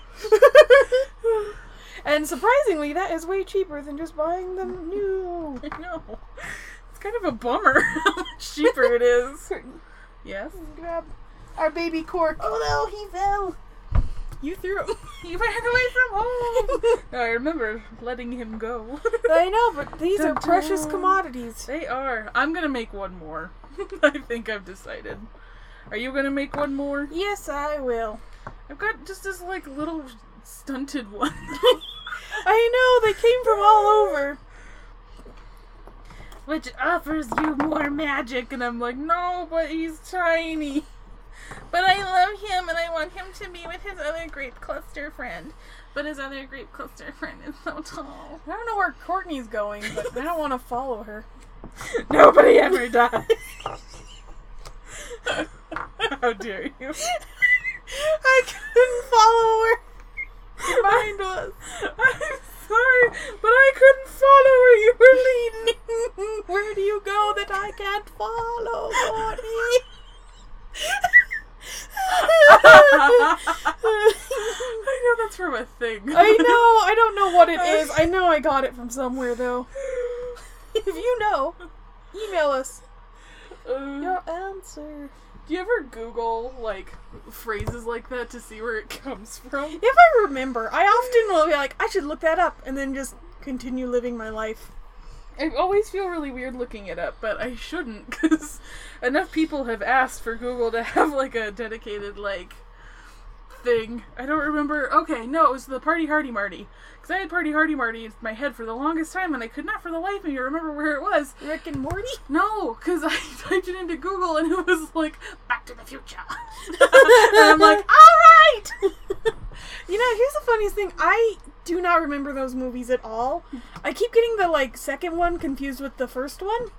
Speaker 2: and surprisingly, that is way cheaper than just buying them new.
Speaker 1: I know. Kind of a bummer [LAUGHS] how much cheaper it is. [LAUGHS] Yes?
Speaker 2: Grab our baby cork. Oh no, he fell. You threw him. [LAUGHS]
Speaker 1: He ran away from home. I remember letting him go.
Speaker 2: I know, but these are precious commodities.
Speaker 1: They are. I'm gonna make one more. I think I've decided. Are you gonna make one more?
Speaker 2: Yes, I will.
Speaker 1: I've got just this like little stunted one.
Speaker 2: I know, they came from all over.
Speaker 1: Which offers you more magic, and I'm like, no, but he's tiny. But I love him, and I want him to be with his other grape cluster friend. But his other grape cluster friend is so tall.
Speaker 2: I don't know where Courtney's going, but I don't want to follow her. [LAUGHS]
Speaker 1: Nobody ever dies. [LAUGHS] How dare you?
Speaker 2: I couldn't follow her. Your mind was.
Speaker 1: Sorry, but I couldn't follow where you were leading. [LAUGHS]
Speaker 2: Where do you go that I can't follow, Courtney? [LAUGHS]
Speaker 1: I know that's from a thing.
Speaker 2: I know. I don't know what it [LAUGHS] is. I know I got it from somewhere though. If you know, email us
Speaker 1: Uh,
Speaker 2: your answer.
Speaker 1: do you ever Google like phrases like that to see where it comes from?
Speaker 2: If I remember, I often will be like, I should look that up, and then just continue living my life.
Speaker 1: I always feel really weird looking it up, but I shouldn't [LAUGHS] because enough people have asked for Google to have like a dedicated like thing. I don't remember. Okay, no, it was the Party Hardy Marty because I had Party Hardy Marty in my head for the longest time, and I could not for the life of me remember where it was.
Speaker 2: Rick and Morty.
Speaker 1: No, because I [LAUGHS] typed it into Google and it was like Back to the Future, [LAUGHS] and I'm like, [LAUGHS] all right.
Speaker 2: You know, here's the funniest thing. I do not remember those movies at all. I keep getting the like second one confused with the first one.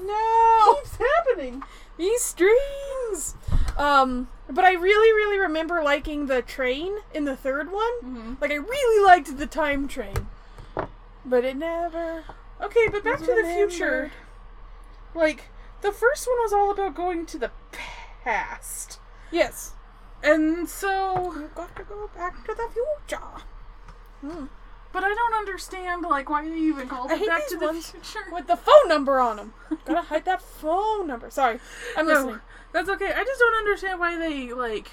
Speaker 2: No,
Speaker 1: keeps happening.
Speaker 2: these strings. Um, but I really, really remember liking the train in the third one.
Speaker 1: hmm
Speaker 2: Like I really liked the time train, but it never.
Speaker 1: Okay, but Back to the
Speaker 2: remembered.
Speaker 1: Future, like the first one was all about going to the past,
Speaker 2: Yes,
Speaker 1: and so,
Speaker 2: you got to go back to the future. Hmm.
Speaker 1: but I don't understand like why they even called it Back to the Future.
Speaker 2: With the phone number on them. Gotta hide that phone number. Sorry, I'm
Speaker 1: No,
Speaker 2: listening.
Speaker 1: That's okay. I just don't understand why they like.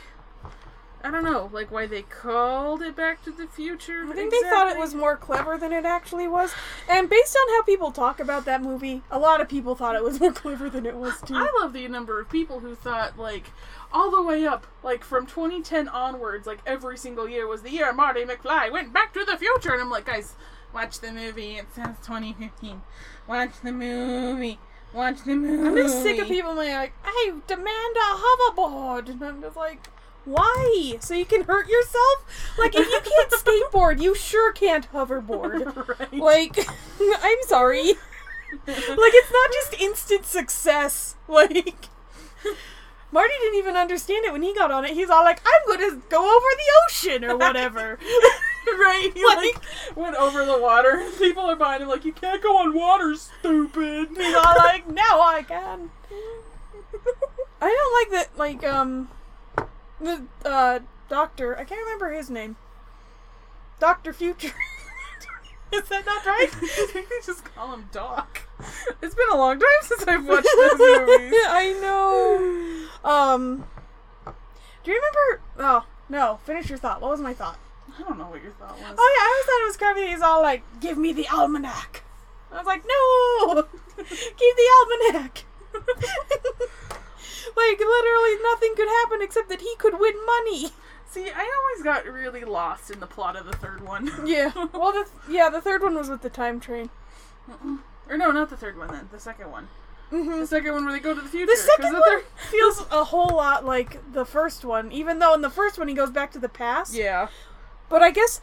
Speaker 1: I don't know, like why they called it Back to the Future.
Speaker 2: I think they thought it was more clever than it actually was. And based on how people talk about that movie, a lot of people thought it was more [LAUGHS] clever than it was too.
Speaker 1: I love the number of people who thought like all the way up, like from 2010 onwards, like every single year was the year Marty McFly went back to the future, and I'm like, guys, watch the movie. It says 2015. Watch the movie. Watch the movie.
Speaker 2: I'm just sick of people being like, I demand a hoverboard. And I'm just like, why? So you can hurt yourself? Like, if you can't [LAUGHS] skateboard, you sure can't hoverboard. [LAUGHS]
Speaker 1: right.
Speaker 2: Like, [LAUGHS] I'm sorry. Like, it's not just instant success. Like, Marty didn't even understand it when he got on it. He's all like, I'm gonna go over the ocean or whatever. [LAUGHS]
Speaker 1: right. He like went over the water. People are behind him like, you can't go on water, stupid.
Speaker 2: He's all like, now I can. I don't like that, like, um, the, uh, doctor, I can't remember his name. Doctor Future. [LAUGHS] Is that not right? [LAUGHS]
Speaker 1: I think they just call him Doc. It's been a long time since I've watched those movies.
Speaker 2: I know. Um, do you remember? Oh no, finish your thought. What was my thought?
Speaker 1: I don't know what your thought was.
Speaker 2: Oh yeah, I always thought it was creepy. He's all like, "Give me the almanac." I was like, "No, [LAUGHS] keep the almanac." [LAUGHS] like literally nothing could happen except that he could win money.
Speaker 1: See, I always got really lost in the plot of the third one. [LAUGHS]
Speaker 2: Yeah. Well, the yeah, the third one was with the time train.
Speaker 1: or no, not the third one then. The second one.
Speaker 2: Mm-hmm.
Speaker 1: The second one where they go to the future.
Speaker 2: The second
Speaker 1: the
Speaker 2: one feels a whole lot like the first one, even though in the first one he goes back to the past.
Speaker 1: Yeah.
Speaker 2: But I guess,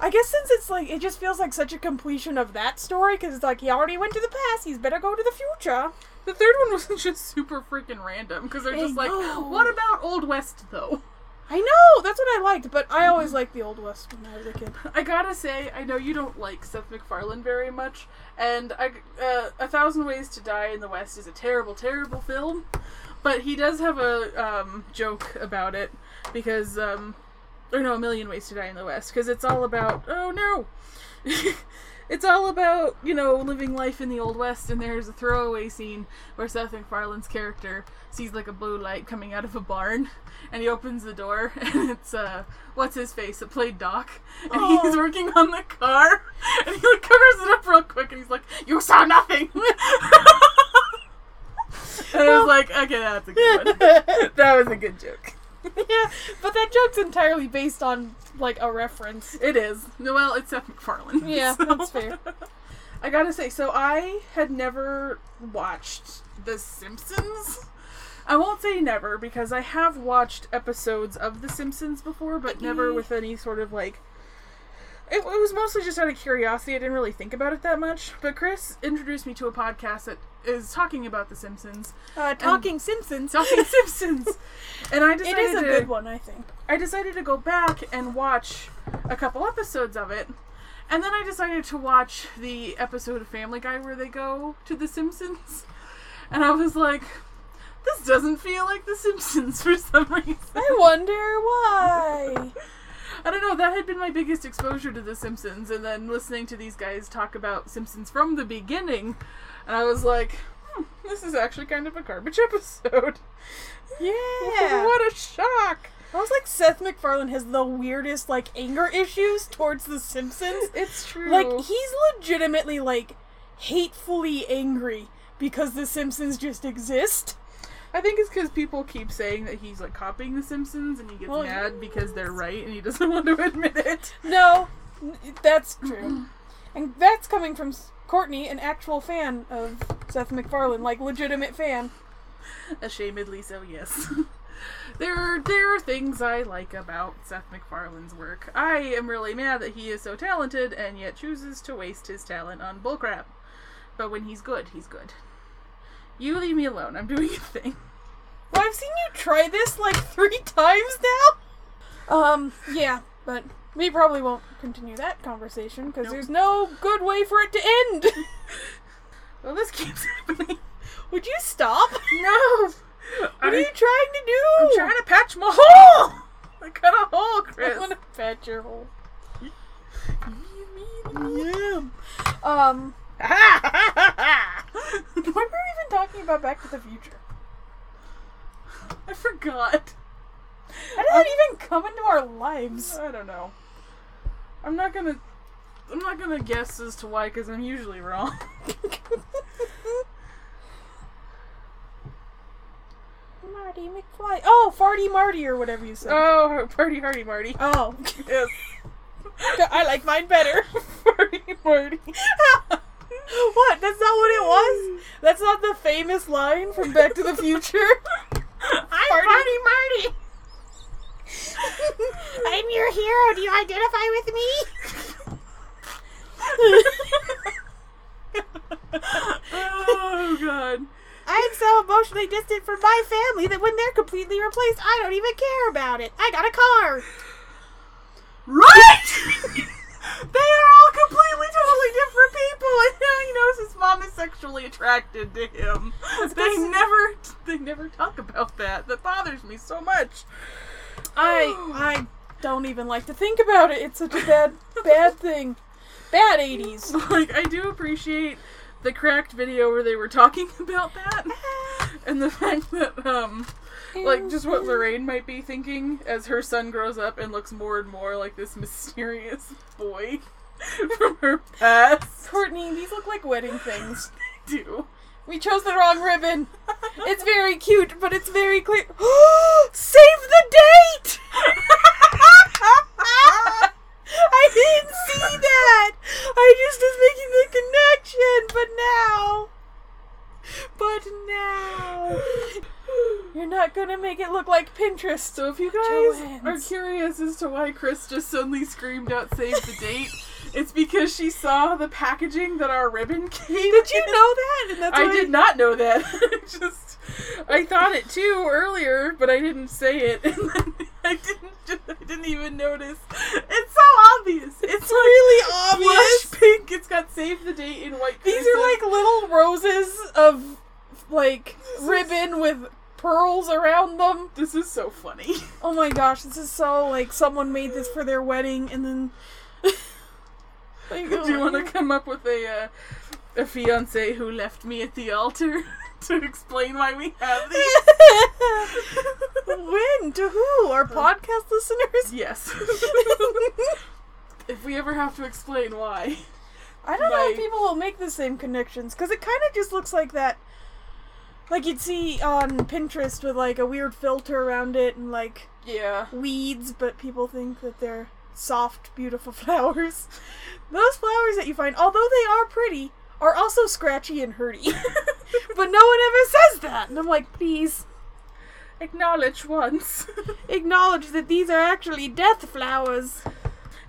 Speaker 2: I guess since it's like it just feels like such a completion of that story because it's like he already went to the past, he's better go to the future.
Speaker 1: The third one was [LAUGHS] just super freaking random because they're
Speaker 2: I
Speaker 1: just like,
Speaker 2: know.
Speaker 1: what about Old West though?
Speaker 2: I know that's what I liked, but I always [LAUGHS] liked the old west when I was a kid.
Speaker 1: I gotta say, I know you don't like Seth MacFarlane very much, and I, uh, A Thousand Ways to Die in the West is a terrible, terrible film, but he does have a um, joke about it because, um, or no, A Million Ways to Die in the West, because it's all about, oh no! [LAUGHS] it's all about, you know, living life in the Old West, and there's a throwaway scene where Seth MacFarlane's character sees like a blue light coming out of a barn, and he opens the door, [LAUGHS] and it's, uh, what's his face? It played Doc, and
Speaker 2: Oh.
Speaker 1: he's working on the car, [LAUGHS] and he like covers it up real quick, and he's like, "You saw nothing." and I was like, "Okay, that's a good one. that was a good joke."
Speaker 2: Yeah, [LAUGHS] but that joke's entirely based on like a reference.
Speaker 1: It is. Well, it's Seth MacFarlane.
Speaker 2: Yeah,
Speaker 1: so- [LAUGHS]
Speaker 2: that's fair.
Speaker 1: I gotta say, so I had never watched The Simpsons. I won't say never because I have watched episodes of The Simpsons before, but never mm-hmm. with any sort of like. It, it was mostly just out of curiosity. I didn't really think about it that much. But Kris introduced me to a podcast that is talking about The Simpsons,
Speaker 2: Uh, Talking Simpsons.
Speaker 1: talking [LAUGHS] Simpsons, and I
Speaker 2: It
Speaker 1: decided
Speaker 2: is a
Speaker 1: to,
Speaker 2: good one, I think.
Speaker 1: I decided to go back and watch a couple episodes of it. And then I decided to watch the episode of Family Guy where they go to The Simpsons. And I was like, this doesn't feel like The Simpsons [LAUGHS] for some reason.
Speaker 2: I wonder why. [LAUGHS]
Speaker 1: I don't know, that had been my biggest exposure to The Simpsons. And then listening to these guys talk about Simpsons from the beginning. And I was like, hmm, this is actually kind of a garbage [LAUGHS] episode.
Speaker 2: Yeah. [LAUGHS]
Speaker 1: what a shock.
Speaker 2: I was like, Seth MacFarlane has the weirdest like anger issues towards The Simpsons.
Speaker 1: It's true.
Speaker 2: Like he's legitimately like hatefully angry because The Simpsons just exist.
Speaker 1: I think it's because people keep saying that he's like copying The Simpsons, and he gets
Speaker 2: Well,
Speaker 1: mad because they're right, and he doesn't [LAUGHS] want to admit it.
Speaker 2: No, that's true, and that's coming from Courtney, an actual fan of Seth MacFarlane, like legitimate fan.
Speaker 1: Ashamedly so, yes. [LAUGHS] there are there are things I like about Seth MacFarlane's work. I am really mad that he is so talented and yet chooses to waste his talent on bullcrap. But when he's good, he's good. You leave me alone. I'm doing a thing.
Speaker 2: Well, I've seen you try this like [LAUGHS] three times now. Um, yeah, but we probably won't continue that conversation because
Speaker 1: Nope.
Speaker 2: there's no good way for it to end. [LAUGHS]
Speaker 1: Well, this keeps [LAUGHS] happening.
Speaker 2: Would you stop?
Speaker 1: No.
Speaker 2: What are you trying to do?
Speaker 1: I'm trying to patch my hole. I cut a hole,
Speaker 2: Kris.
Speaker 1: I
Speaker 2: want to patch your hole. You mean me?
Speaker 1: Yeah.
Speaker 2: Um, [LAUGHS] When were we even talking about Back to the Future?
Speaker 1: I forgot.
Speaker 2: How did that um, even come into our lives?
Speaker 1: I don't know. I'm not gonna. I'm not gonna guess as to why, because I'm usually wrong. [LAUGHS]
Speaker 2: Marty McFly. Oh, Farty Marty or whatever you said.
Speaker 1: Oh, party hardy Marty.
Speaker 2: oh,
Speaker 1: Yes. [LAUGHS]
Speaker 2: I like mine better.
Speaker 1: Farty Marty. [LAUGHS]
Speaker 2: what? That's not what it was? That's not the famous line from Back to the Future? [LAUGHS]
Speaker 1: I'm
Speaker 2: Party
Speaker 1: Marty.
Speaker 2: I'm your hero. Do you identify with me?
Speaker 1: oh God.
Speaker 2: I'm so emotionally distant from my family that when they're completely replaced, I don't even care about it. I got a car.
Speaker 1: Right! [LAUGHS] they are all completely, totally different people, and [LAUGHS] now he knows his mom is sexually attracted to him. They never, they never talk about that. That bothers me so much.
Speaker 2: I [SIGHS] I don't even like to think about it. It's such a bad, bad thing. Bad 80s. [LAUGHS]
Speaker 1: Like, I do appreciate the cracked video where they were talking [LAUGHS] about that. And the [LAUGHS] fact that, um, like, just what Lorraine might be thinking as her son grows up and looks more and more like this [LAUGHS] mysterious boy [LAUGHS] from her past.
Speaker 2: Courtney, these look like wedding things.
Speaker 1: they Do.
Speaker 2: We chose the wrong ribbon. It's very cute, but it's very clear. [GASPS] Save the date! I didn't see that. I just was making the connection, but now, [LAUGHS] but now, you're not gonna make it look like Pinterest.
Speaker 1: So if you guys
Speaker 2: Jo-Ann's.
Speaker 1: are curious as to why Kris just suddenly screamed out save the date, it's because she saw the packaging that our ribbon came
Speaker 2: Did you know that? And that's
Speaker 1: I did not know that. [LAUGHS] Just I thought it too earlier, but I didn't say it. [LAUGHS] [LAUGHS] I didn't I didn't even notice. It's so obvious. It's,
Speaker 2: It's really obvious.
Speaker 1: Pink. It's got save the date in white.
Speaker 2: These
Speaker 1: cursive.
Speaker 2: are like little roses of like ribbon with pearls around them.
Speaker 1: This is so funny. [LAUGHS]
Speaker 2: Oh my gosh, this is so like someone made this for their wedding and then. [LAUGHS] Like,
Speaker 1: Do you want to come up with a uh, a fiance who left me at the altar [LAUGHS] to explain why we have these? [LAUGHS]
Speaker 2: when to who? Our uh, podcast listeners?
Speaker 1: yes. [LAUGHS] if we ever have to explain why.
Speaker 2: I don't know if people will make the same connections because it kind of just looks like that. Like you'd see on Pinterest with like a weird filter around it and like
Speaker 1: Yeah.
Speaker 2: weeds, but people think that they're soft, beautiful flowers. Those flowers that you find, although they are pretty, are also scratchy and hurty. But no one ever says that. And I'm like, please
Speaker 1: Acknowledge once. [LAUGHS]
Speaker 2: acknowledge that these are actually death flowers.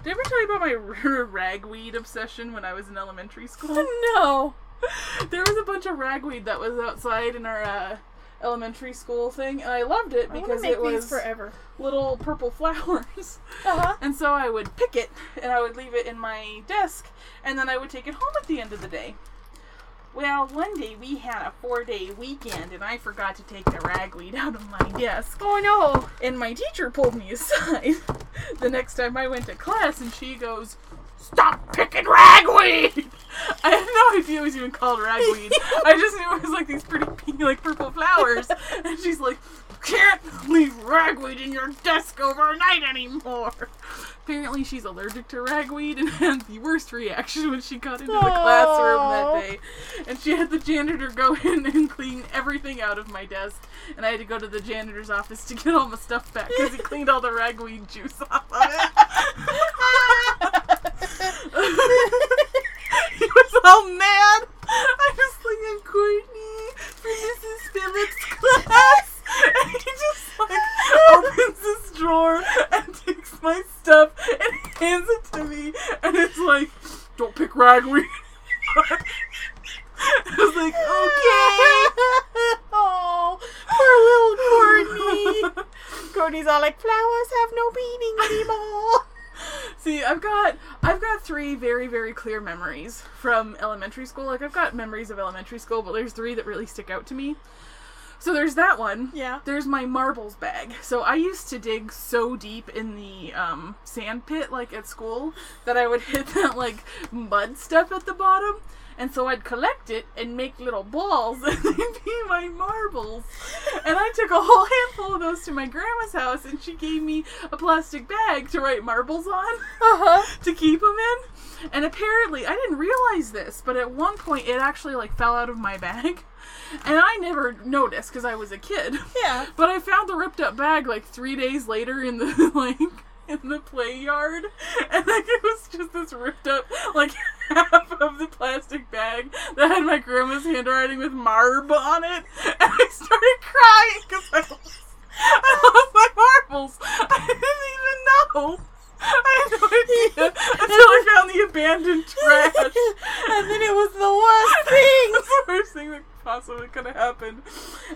Speaker 1: Did I ever tell you about my [LAUGHS] ragweed obsession when I was in elementary school? [LAUGHS]
Speaker 2: no.
Speaker 1: there was a bunch of ragweed that was outside in our uh, elementary school thing, and I loved it because it was
Speaker 2: forever.
Speaker 1: little purple flowers.
Speaker 2: Uh-huh.
Speaker 1: And so I would pick it and I would leave it in my desk and then I would take it home at the end of the day. Well, one day we had a four day weekend and I forgot to take the ragweed out of my desk.
Speaker 2: Oh no.
Speaker 1: And my teacher pulled me [LAUGHS] aside the next time I went to class and she goes, Stop picking ragweed! [LAUGHS] I had no idea it was even called ragweed. [LAUGHS] I just knew it was like these pretty pink, like purple flowers. And she's like, Can't leave ragweed in your desk overnight anymore. Apparently, she's allergic to ragweed and [LAUGHS] had the worst reaction when she got into the classroom that day. And she had the janitor go [LAUGHS] in and clean everything out of my desk. And I had to go to the janitor's office to get all my stuff back because he cleaned all the ragweed juice off of it. [LAUGHS] he was all mad. I was like, Courtney for Mrs. Phillips' class. And he just like [LAUGHS] opens this drawer and takes my stuff and hands it to me. And it's like, don't pick ragweed. [LAUGHS] I was like, okay. [LAUGHS]
Speaker 2: oh, poor little Courtney. Courtney's all like, flowers have no meaning anymore.
Speaker 1: See, I've got I've got three very very clear memories from elementary school. Like I've got memories of elementary school, but there's three that really stick out to me. So there's that one.
Speaker 2: Yeah.
Speaker 1: There's my marbles bag. So I used to dig so deep in the um, sand pit, like at school, that I would [LAUGHS] hit that like mud stuff at the bottom. And so I'd collect it and make little balls, [LAUGHS] and they'd be my marbles. And I took a whole handful of those to my grandma's house, and she gave me a plastic bag to write marbles on [LAUGHS]
Speaker 2: Uh-huh.
Speaker 1: to keep them in. And apparently, I didn't realize this, but at one point it actually like fell out of my bag, and I never noticed because I was a kid.
Speaker 2: Yeah.
Speaker 1: But I found the ripped up bag like three days later in the [LAUGHS] like in the play yard, and like it was just this ripped up like [LAUGHS] half of the plastic bag that had my grandma's handwriting with Marb on it, and I started crying because I lost, I lost my marbles. I didn't even know. I had no idea until I found the abandoned trash. [LAUGHS]
Speaker 2: and then it was the worst thing.
Speaker 1: The worst thing that possibly could have happened.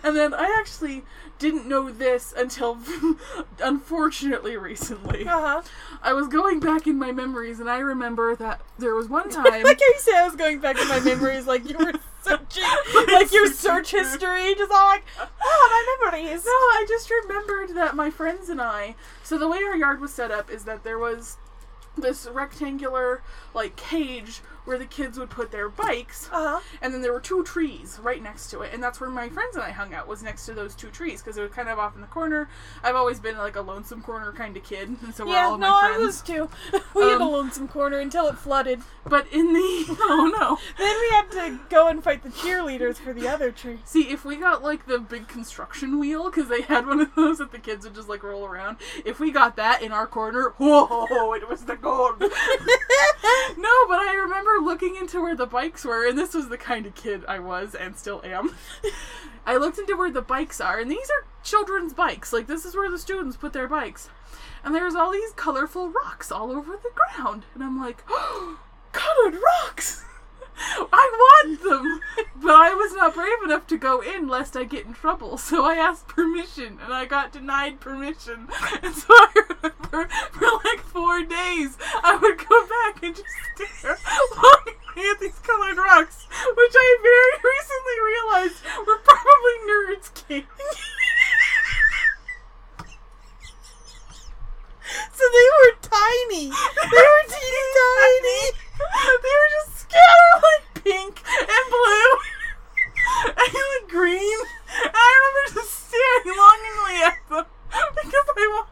Speaker 1: And then I actually didn't know this until [LAUGHS] unfortunately recently.
Speaker 2: Uh-huh.
Speaker 1: I was going back in my memories and I remember that there was one [LAUGHS] time
Speaker 2: like you said I was going back in my memories, like you were [LAUGHS] searching, like your search history, just all like, oh, my memories.
Speaker 1: No, I just remembered that my friends and I. So the way our yard was set up is that there was this rectangular like cage where the kids would put their bikes
Speaker 2: Uh huh.
Speaker 1: and then there were two trees right next to it and that's where my friends and i hung out was next to those two trees because it was kind of off in the corner i've always been like a lonesome corner kind of kid and [LAUGHS] so were all
Speaker 2: Yeah,
Speaker 1: of
Speaker 2: no,
Speaker 1: my
Speaker 2: I was too. [LAUGHS] We had a
Speaker 1: Um,
Speaker 2: lonesome corner until it flooded.
Speaker 1: but in the [LAUGHS] oh no
Speaker 2: Then we had to go and fight the cheerleaders for the other tree.
Speaker 1: see if we got like the big construction wheel because they had one of those that the kids would just like roll around if we got that in our corner whoa it was the gold no but i remember looking into where the bikes were and this was the kind of kid i was and still am. [LAUGHS] I looked into where the bikes are and these are children's bikes. Like this is where the students put their bikes. And there's all these colorful rocks all over the ground. And i'm like oh, [GASPS] colored rocks I want them, but I was not brave enough to go in lest I get in trouble. So I asked permission, and I got denied permission. And so I remember for like four days, I would go back and just stare longingly at these colored rocks, which I very recently realized were probably nerds' king.
Speaker 2: So they were tiny. They were teeny [LAUGHS] tiny.
Speaker 1: they were just scattered like pink and blue [LAUGHS] and like green. And I remember just staring longingly at them because I wa-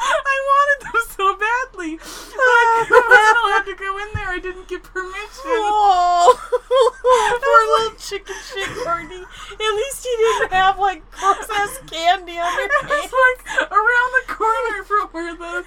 Speaker 1: I wanted them so badly. But [LAUGHS] I wasn't allowed to go in there. I didn't get permission.
Speaker 2: Oh, poor little chicken shit Courtney. At least you didn't have like gross ass candy on your
Speaker 1: It was like around the corner from where the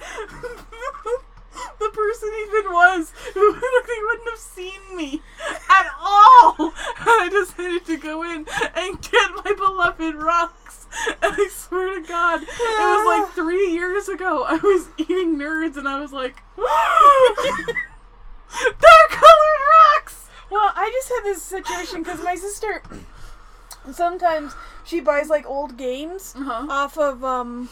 Speaker 1: the person even was. Who [LAUGHS] they wouldn't have seen me at all. I decided to go in and get my beloved rocks. And I swear to God, it was like [LAUGHS] three years ago. I was eating nerds and I was like, [GASPS] [LAUGHS] they're colored rocks.
Speaker 2: Well, I just had this situation because my sister [CLEARS THROAT] sometimes she buys like old games
Speaker 1: Uh-huh.
Speaker 2: off of um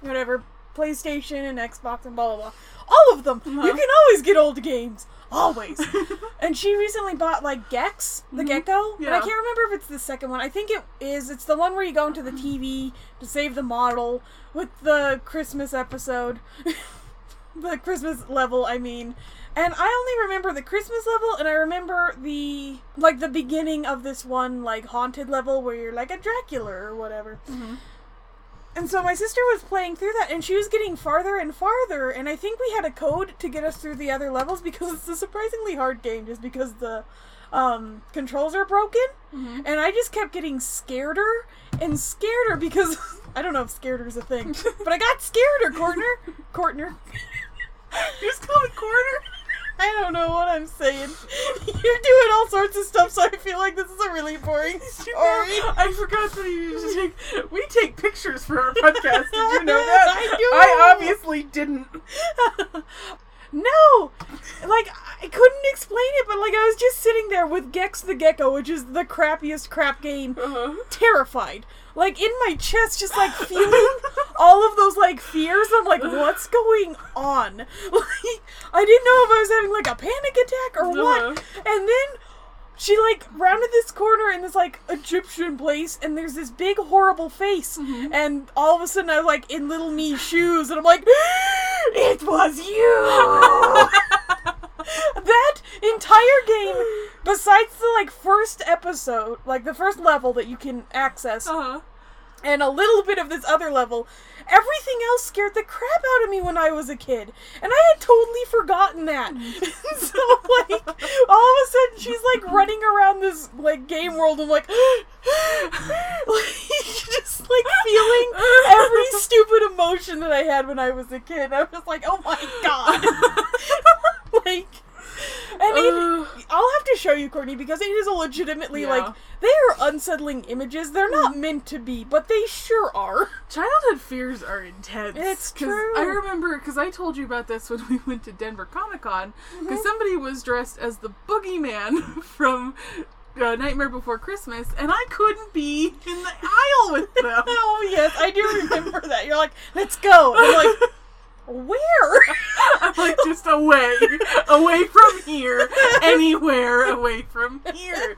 Speaker 2: whatever PlayStation and Xbox and blah blah blah. All of them.
Speaker 1: Uh-huh.
Speaker 2: You can always get old games. Always. [LAUGHS] and she recently bought like Gex, the
Speaker 1: Mhm.
Speaker 2: gecko. But I can't remember if it's the second one. I think it is. It's the one where you go into the TV to save the model with the Christmas episode. [LAUGHS] the Christmas level, I mean. And I only remember the Christmas level and I remember the like the beginning of this one like haunted level where you're like a Dracula or whatever.
Speaker 1: Mhm.
Speaker 2: And so my sister was playing through that and she was getting farther and farther and I think we had a code to get us through the other levels because it's a surprisingly hard game just because the um, controls are broken
Speaker 1: Mhm.
Speaker 2: and I just kept getting scareder and scareder because [LAUGHS] I don't know if scareder is a thing, [LAUGHS] but I got scareder, Courtner. Courtner.
Speaker 1: You [LAUGHS] just call it corner?
Speaker 2: I don't know what I'm saying. [LAUGHS] You're doing all sorts of stuff, so I feel like this is a really boring [LAUGHS] story.
Speaker 1: I forgot that you used to take. We take pictures for our podcast. Did you know [LAUGHS] that?
Speaker 2: I do.
Speaker 1: I obviously didn't.
Speaker 2: no! Like, I couldn't explain it, but like, I was just sitting there with Gex the Gecko, which is the crappiest crap game,
Speaker 1: Uh-huh.
Speaker 2: terrified. Like, in my chest, just like feeling all of those like fears. I'm like, what's going on? [LAUGHS] Like, I didn't know if I was having like a panic attack or what.
Speaker 1: Uh-huh.
Speaker 2: And then she like rounded this corner in this like Egyptian place, and there's this big horrible face,
Speaker 1: Mhm.
Speaker 2: and all of a sudden I was like in little me shoes, and I'm like, [GASPS] it was you. [LAUGHS] that entire game, besides the like first episode, like the first level that you can access,
Speaker 1: Uh-huh.
Speaker 2: And a little bit of this other level, everything else scared the crap out of me when I was a kid. And I had totally forgotten that. [LAUGHS] [LAUGHS] so like all of a sudden she's like running around this like game world and like [GASPS] [GASPS] like [LAUGHS] just like feeling every stupid emotion that I had when I was a kid. I was like, "Oh my god." like and
Speaker 1: Ugh.
Speaker 2: I'll have to show you, Courtney, because it is a legitimately
Speaker 1: Yeah.
Speaker 2: like they are unsettling images. They're not meant to be, but they sure are.
Speaker 1: Childhood fears are intense.
Speaker 2: It's true.
Speaker 1: I remember because I told you about this when [LAUGHS] we went to Denver Comic Con because somebody was dressed as the boogeyman [LAUGHS] from uh, Nightmare Before Christmas, and I couldn't be in the aisle with them. [LAUGHS]
Speaker 2: Oh yes, I do remember that. You're like, let's go. And I'm like, where? [LAUGHS]
Speaker 1: I'm like just away, away from here, anywhere away from here.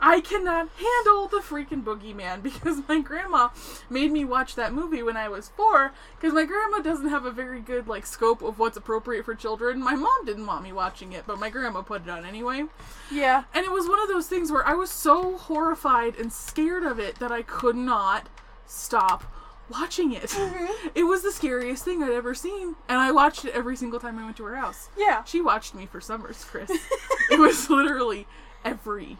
Speaker 1: I cannot handle the freaking boogeyman because my grandma made me watch that movie when I was four. Because my grandma doesn't have a very good like scope of what's appropriate for children. My mom didn't want me watching it, but my grandma put it on anyway.
Speaker 2: Yeah.
Speaker 1: And it was one of those things where I was so horrified and scared of it that I could not stop watching it.
Speaker 2: Mm-hmm.
Speaker 1: It was the scariest thing I'd ever seen, and I watched it every single time I went to her house.
Speaker 2: Yeah.
Speaker 1: She watched me for summers, Kris. [LAUGHS] it was literally every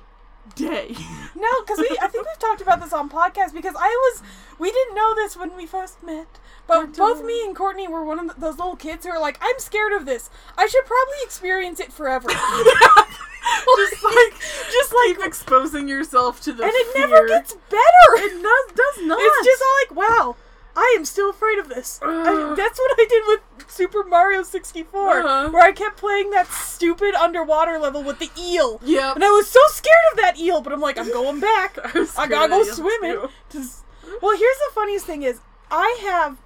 Speaker 1: day.
Speaker 2: No, because we I think we've talked about this on podcast because I was we didn't know this when we first met, but both me and Courtney were one of th- those little kids who are like, I'm scared of this. I should probably experience it forever. [LAUGHS] [LAUGHS]
Speaker 1: just like
Speaker 2: just like,
Speaker 1: keep exposing yourself to the
Speaker 2: and it
Speaker 1: fear.
Speaker 2: never gets better.
Speaker 1: It does, does not.
Speaker 2: It's just all like, wow, I am still afraid of this. [SIGHS] I- that's what I did with Super Mario 64,
Speaker 1: Uh-huh.
Speaker 2: where I kept playing that stupid underwater level with the eel.
Speaker 1: Yeah.
Speaker 2: And I was so scared of that eel, but I'm like, I'm going back. [LAUGHS]
Speaker 1: I,
Speaker 2: I gotta go swimming. to Well, here's the funniest thing is, I have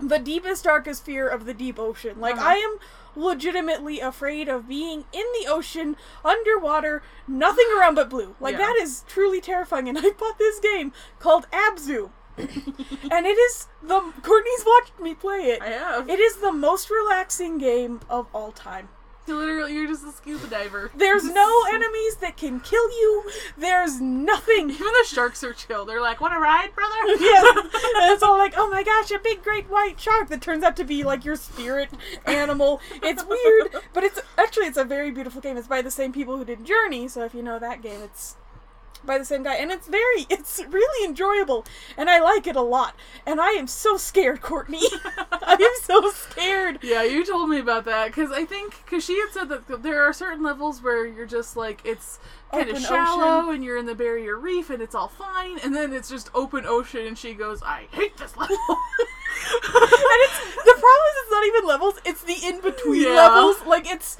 Speaker 2: the deepest, darkest fear of the deep ocean. Like,
Speaker 1: Uh-huh.
Speaker 2: I am legitimately afraid of being in the ocean, underwater, nothing around but blue. Like,
Speaker 1: Yeah.
Speaker 2: that is truly terrifying. And [LAUGHS] I bought this game called Abzu. [LAUGHS] and it is the. Courtney's watched me play it.
Speaker 1: I have.
Speaker 2: It is the most relaxing game of all time. [LAUGHS]
Speaker 1: Literally, you're just a scuba diver.
Speaker 2: There's [LAUGHS] no enemies that can kill you. There's nothing.
Speaker 1: Even the sharks are chill. They're like, "Want to ride, brother?" [LAUGHS]
Speaker 2: yeah, and it's all like, oh my gosh, a big great white shark that turns out to be like your spirit animal. It's weird, but it's actually it's a very beautiful game. It's by the same people who did Journey, so if you know that game, it's by the same guy, and it's very, [LAUGHS] it's really enjoyable, and I like it a lot. And I am so scared, Courtney. [LAUGHS] I am so scared.
Speaker 1: Yeah, you told me about that because I think because she had said that there are certain levels where you're just like it's kind of shallow
Speaker 2: ocean.
Speaker 1: and you're in the barrier reef and it's all fine, and then it's just open ocean and she goes, "I hate this level." [LAUGHS]
Speaker 2: And it's the problem is it's not even levels; it's the in between
Speaker 1: Yeah.
Speaker 2: levels. Like it's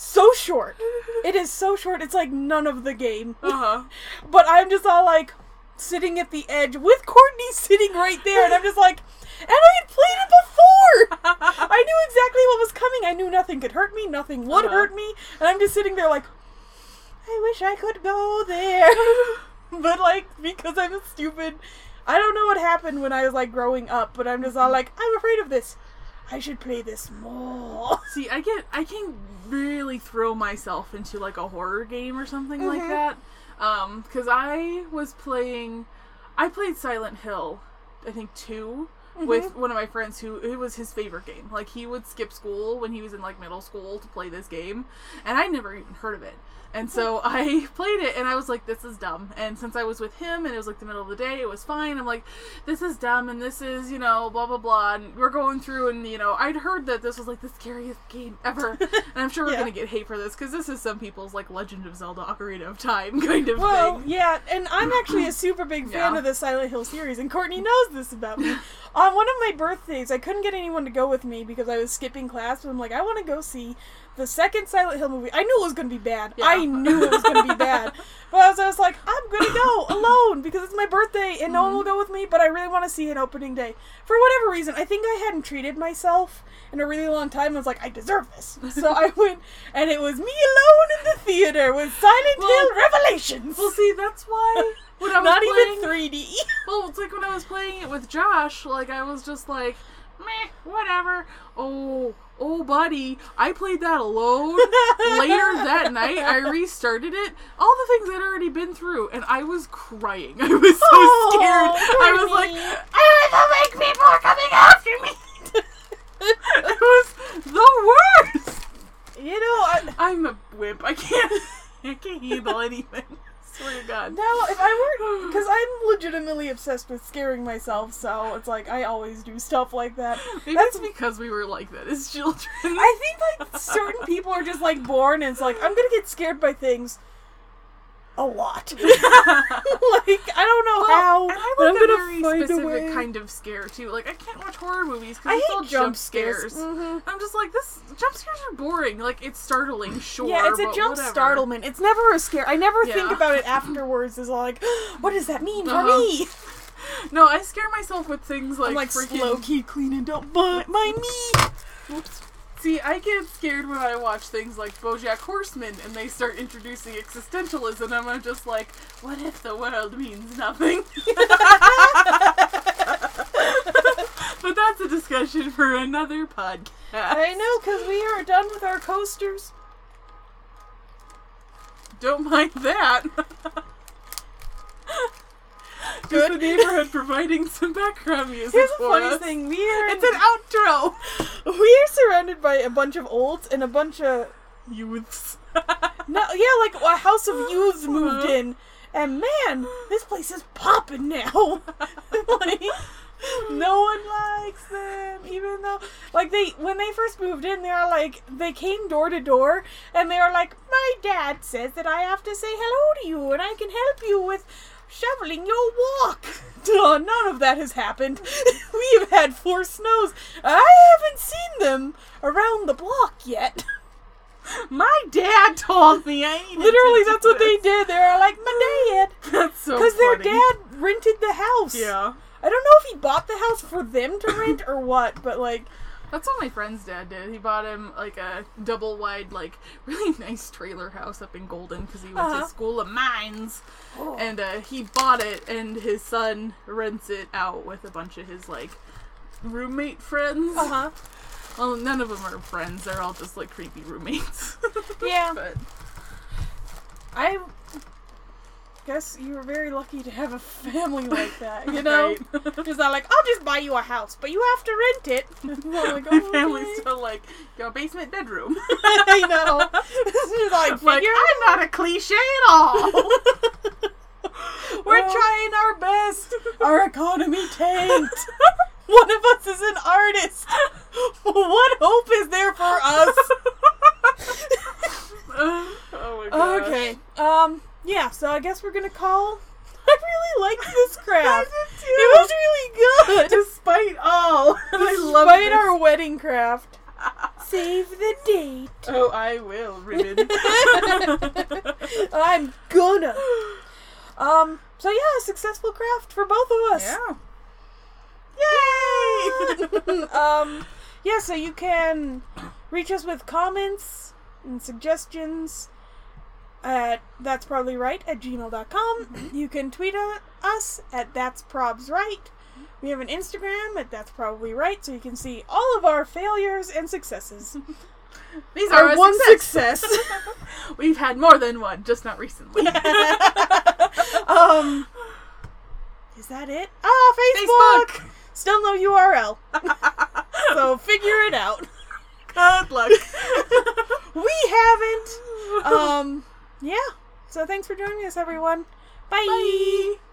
Speaker 2: so short. It is so short. It's like none of the game.
Speaker 1: uh huh. [LAUGHS]
Speaker 2: But I'm just all like sitting at the edge with Courtney sitting right there, and I'm just like, and I had played it before. [LAUGHS] I knew exactly what was coming. I knew nothing could hurt me, nothing would
Speaker 1: Uh-huh.
Speaker 2: hurt me, and I'm just sitting there like, I wish I could go there, [LAUGHS] but like because I'm stupid. I don't know what happened when I was like growing up, but I'm just all like, I'm afraid of this. I should play this more.
Speaker 1: See, I get I can really throw myself into like a horror game or something like
Speaker 2: Mhm.
Speaker 1: that. Um, because I was playing, I played Silent Hill, I think 2 with mm-hmm. one of my friends who it was his favorite game. Like he would skip school when he was in like middle school to play this game, and I never even heard of it. And so mm-hmm. I [LAUGHS] played it and I was like, this is dumb. And since I was with him and it was like the middle of the day, it was fine. I'm like, this is dumb and this is, you know, blah, blah, blah. And we're going through and, you know, I'd heard that this was like the scariest game ever. [LAUGHS] And I'm sure we're
Speaker 2: Yeah.
Speaker 1: going to get hate for this because this is some people's like Legend of Zelda Ocarina of Time [LAUGHS] kind of
Speaker 2: Well,
Speaker 1: thing.
Speaker 2: yeah, and I'm actually a super big [CLEARS THROAT] fan
Speaker 1: Yeah.
Speaker 2: of the Silent Hill series, and Courtney knows this about me. On one of my birthdays, I couldn't get anyone to go with me because I was skipping class, but I'm like, I want to go see the second Silent Hill movie. I knew it was going to be bad.
Speaker 1: Yeah.
Speaker 2: I knew it was going to be bad. [LAUGHS] But I was, I was like, I'm going to go alone because it's my birthday and no one will mm-hmm. go with me, but I really want to see an opening day. For whatever reason, I think I hadn't treated myself in a really long time. I was like, I deserve this. So I [LAUGHS] went, and it was me alone in the theater with Silent
Speaker 1: Well-
Speaker 2: Hill Revelations.
Speaker 1: Well, see, that's why when I was
Speaker 2: Not
Speaker 1: playing,
Speaker 2: even 3D. [LAUGHS]
Speaker 1: Well, it's like when I was playing it with Josh, like I was just like, meh, whatever. Oh, oh, buddy, I played that alone. [LAUGHS] Later that night, I restarted it. All the things I'd already been through, and I was crying. [LAUGHS] I was so
Speaker 2: Oh,
Speaker 1: scared. I was like,
Speaker 2: Courtney.
Speaker 1: ah, the lake people are coming after me. it was the worst.
Speaker 2: You know, I,
Speaker 1: I'm a wimp. I can't. I can't handle anything. Swear to God.
Speaker 2: now if I weren't, because [SIGHS] I'm legitimately obsessed with scaring myself, so it's like I always do stuff like that.
Speaker 1: Maybe
Speaker 2: That's-
Speaker 1: it's because we were like that as children.
Speaker 2: I think like certain people are just like born and it's like I'm gonna get scared by things a lot. [LAUGHS] like I don't know how,
Speaker 1: and I
Speaker 2: but I'm
Speaker 1: like a
Speaker 2: gonna
Speaker 1: very
Speaker 2: find a
Speaker 1: specific
Speaker 2: way.
Speaker 1: kind of scare too. Like I can't watch horror movies because
Speaker 2: I
Speaker 1: it's
Speaker 2: hate
Speaker 1: all
Speaker 2: jump
Speaker 1: scares.
Speaker 2: Mhm.
Speaker 1: I'm just like this. Jump scares are boring. Like it's startling, sure.
Speaker 2: Yeah, it's a jump
Speaker 1: whatever.
Speaker 2: startlement. It's never a scare. I never think about it [LAUGHS] afterwards. As like, [GASPS] what does that mean for
Speaker 1: Uh-huh.
Speaker 2: me? [LAUGHS]
Speaker 1: No, I scare myself with things like,
Speaker 2: I'm like
Speaker 1: freaking.
Speaker 2: slow key cleaning. Don't mind, mind me.
Speaker 1: Oops. See, I get scared when I watch things like BoJack Horseman and they start introducing existentialism, and I'm just like, what if the world means nothing? [LAUGHS] but that's a discussion for another podcast.
Speaker 2: I know, because we are done with our coasters.
Speaker 1: Don't mind that. [LAUGHS] Just
Speaker 2: Good.
Speaker 1: the neighborhood providing some background music
Speaker 2: Here's
Speaker 1: for
Speaker 2: funny
Speaker 1: us.
Speaker 2: thing: we are
Speaker 1: It's an outro.
Speaker 2: we are surrounded by a bunch of olds and a bunch of
Speaker 1: Youths. [LAUGHS]
Speaker 2: no, yeah, like a house of youths
Speaker 1: Uh-huh.
Speaker 2: moved in, and man, this place is popping now. [LAUGHS] like, no one likes them, even though, like, they when they first moved in, they are like they came door to door, and they are like, my dad says that I have to say hello to you, and I can help you with shoveling your walk. [LAUGHS] Duh, none of that has happened. [LAUGHS] we have had four snows. I haven't seen them around the block yet. [LAUGHS]
Speaker 1: My dad told me I
Speaker 2: Literally, that's what they did. They were like, my dad.
Speaker 1: That's so
Speaker 2: Because their dad rented the house.
Speaker 1: Yeah.
Speaker 2: I don't know if he bought the house for them to rent or what, but like,
Speaker 1: That's what my friend's dad did. He bought him like a double wide, like [LAUGHS] really nice trailer house up in Golden because he went
Speaker 2: Uh-huh.
Speaker 1: to School of Mines, and uh, he bought it, and his son rents it out with a bunch of his like roommate friends.
Speaker 2: uh huh.
Speaker 1: Well, none of them are friends. They're all just like creepy roommates. [LAUGHS]
Speaker 2: Yeah.
Speaker 1: but
Speaker 2: I guess you were very lucky to have a family like that, you [LAUGHS] know?
Speaker 1: Right. [LAUGHS]
Speaker 2: Because I'm like, I'll just buy you a house, but you have to rent it. [LAUGHS] Like,
Speaker 1: my
Speaker 2: "Okay."
Speaker 1: family's still like your basement bedroom.
Speaker 2: I know. She's like,
Speaker 1: like I'm not a cliche at all.
Speaker 2: We're
Speaker 1: Well-
Speaker 2: trying our best. Our economy tanked. One of us is an artist. What hope is there for us?
Speaker 1: oh my god.
Speaker 2: okay. Um. Yeah. So I guess we're gonna call. [LAUGHS] I really liked this [LAUGHS] craft. It was really good.
Speaker 1: Despite all, [LAUGHS] I love
Speaker 2: Despite our wedding craft. Save the date.
Speaker 1: Oh, I will, Ribbon.
Speaker 2: I'm gonna. Um. So yeah, a successful craft for both of us.
Speaker 1: yeah. Yay!
Speaker 2: um, yeah, so you can reach us with comments and suggestions at that's probably right at gmail.com. You can tweet at us at that's probs right. We have an Instagram at that's probably right, so you can see all of our failures and successes. [LAUGHS]
Speaker 1: These are
Speaker 2: Our one
Speaker 1: success.
Speaker 2: success. [LAUGHS]
Speaker 1: We've had more than one, just not recently. [LAUGHS]
Speaker 2: um, is that it? Ah, Facebook. Still no URL, so figure it out.
Speaker 1: Good luck.
Speaker 2: We haven't. Um, yeah. So thanks for joining us, everyone. Bye.
Speaker 1: Bye.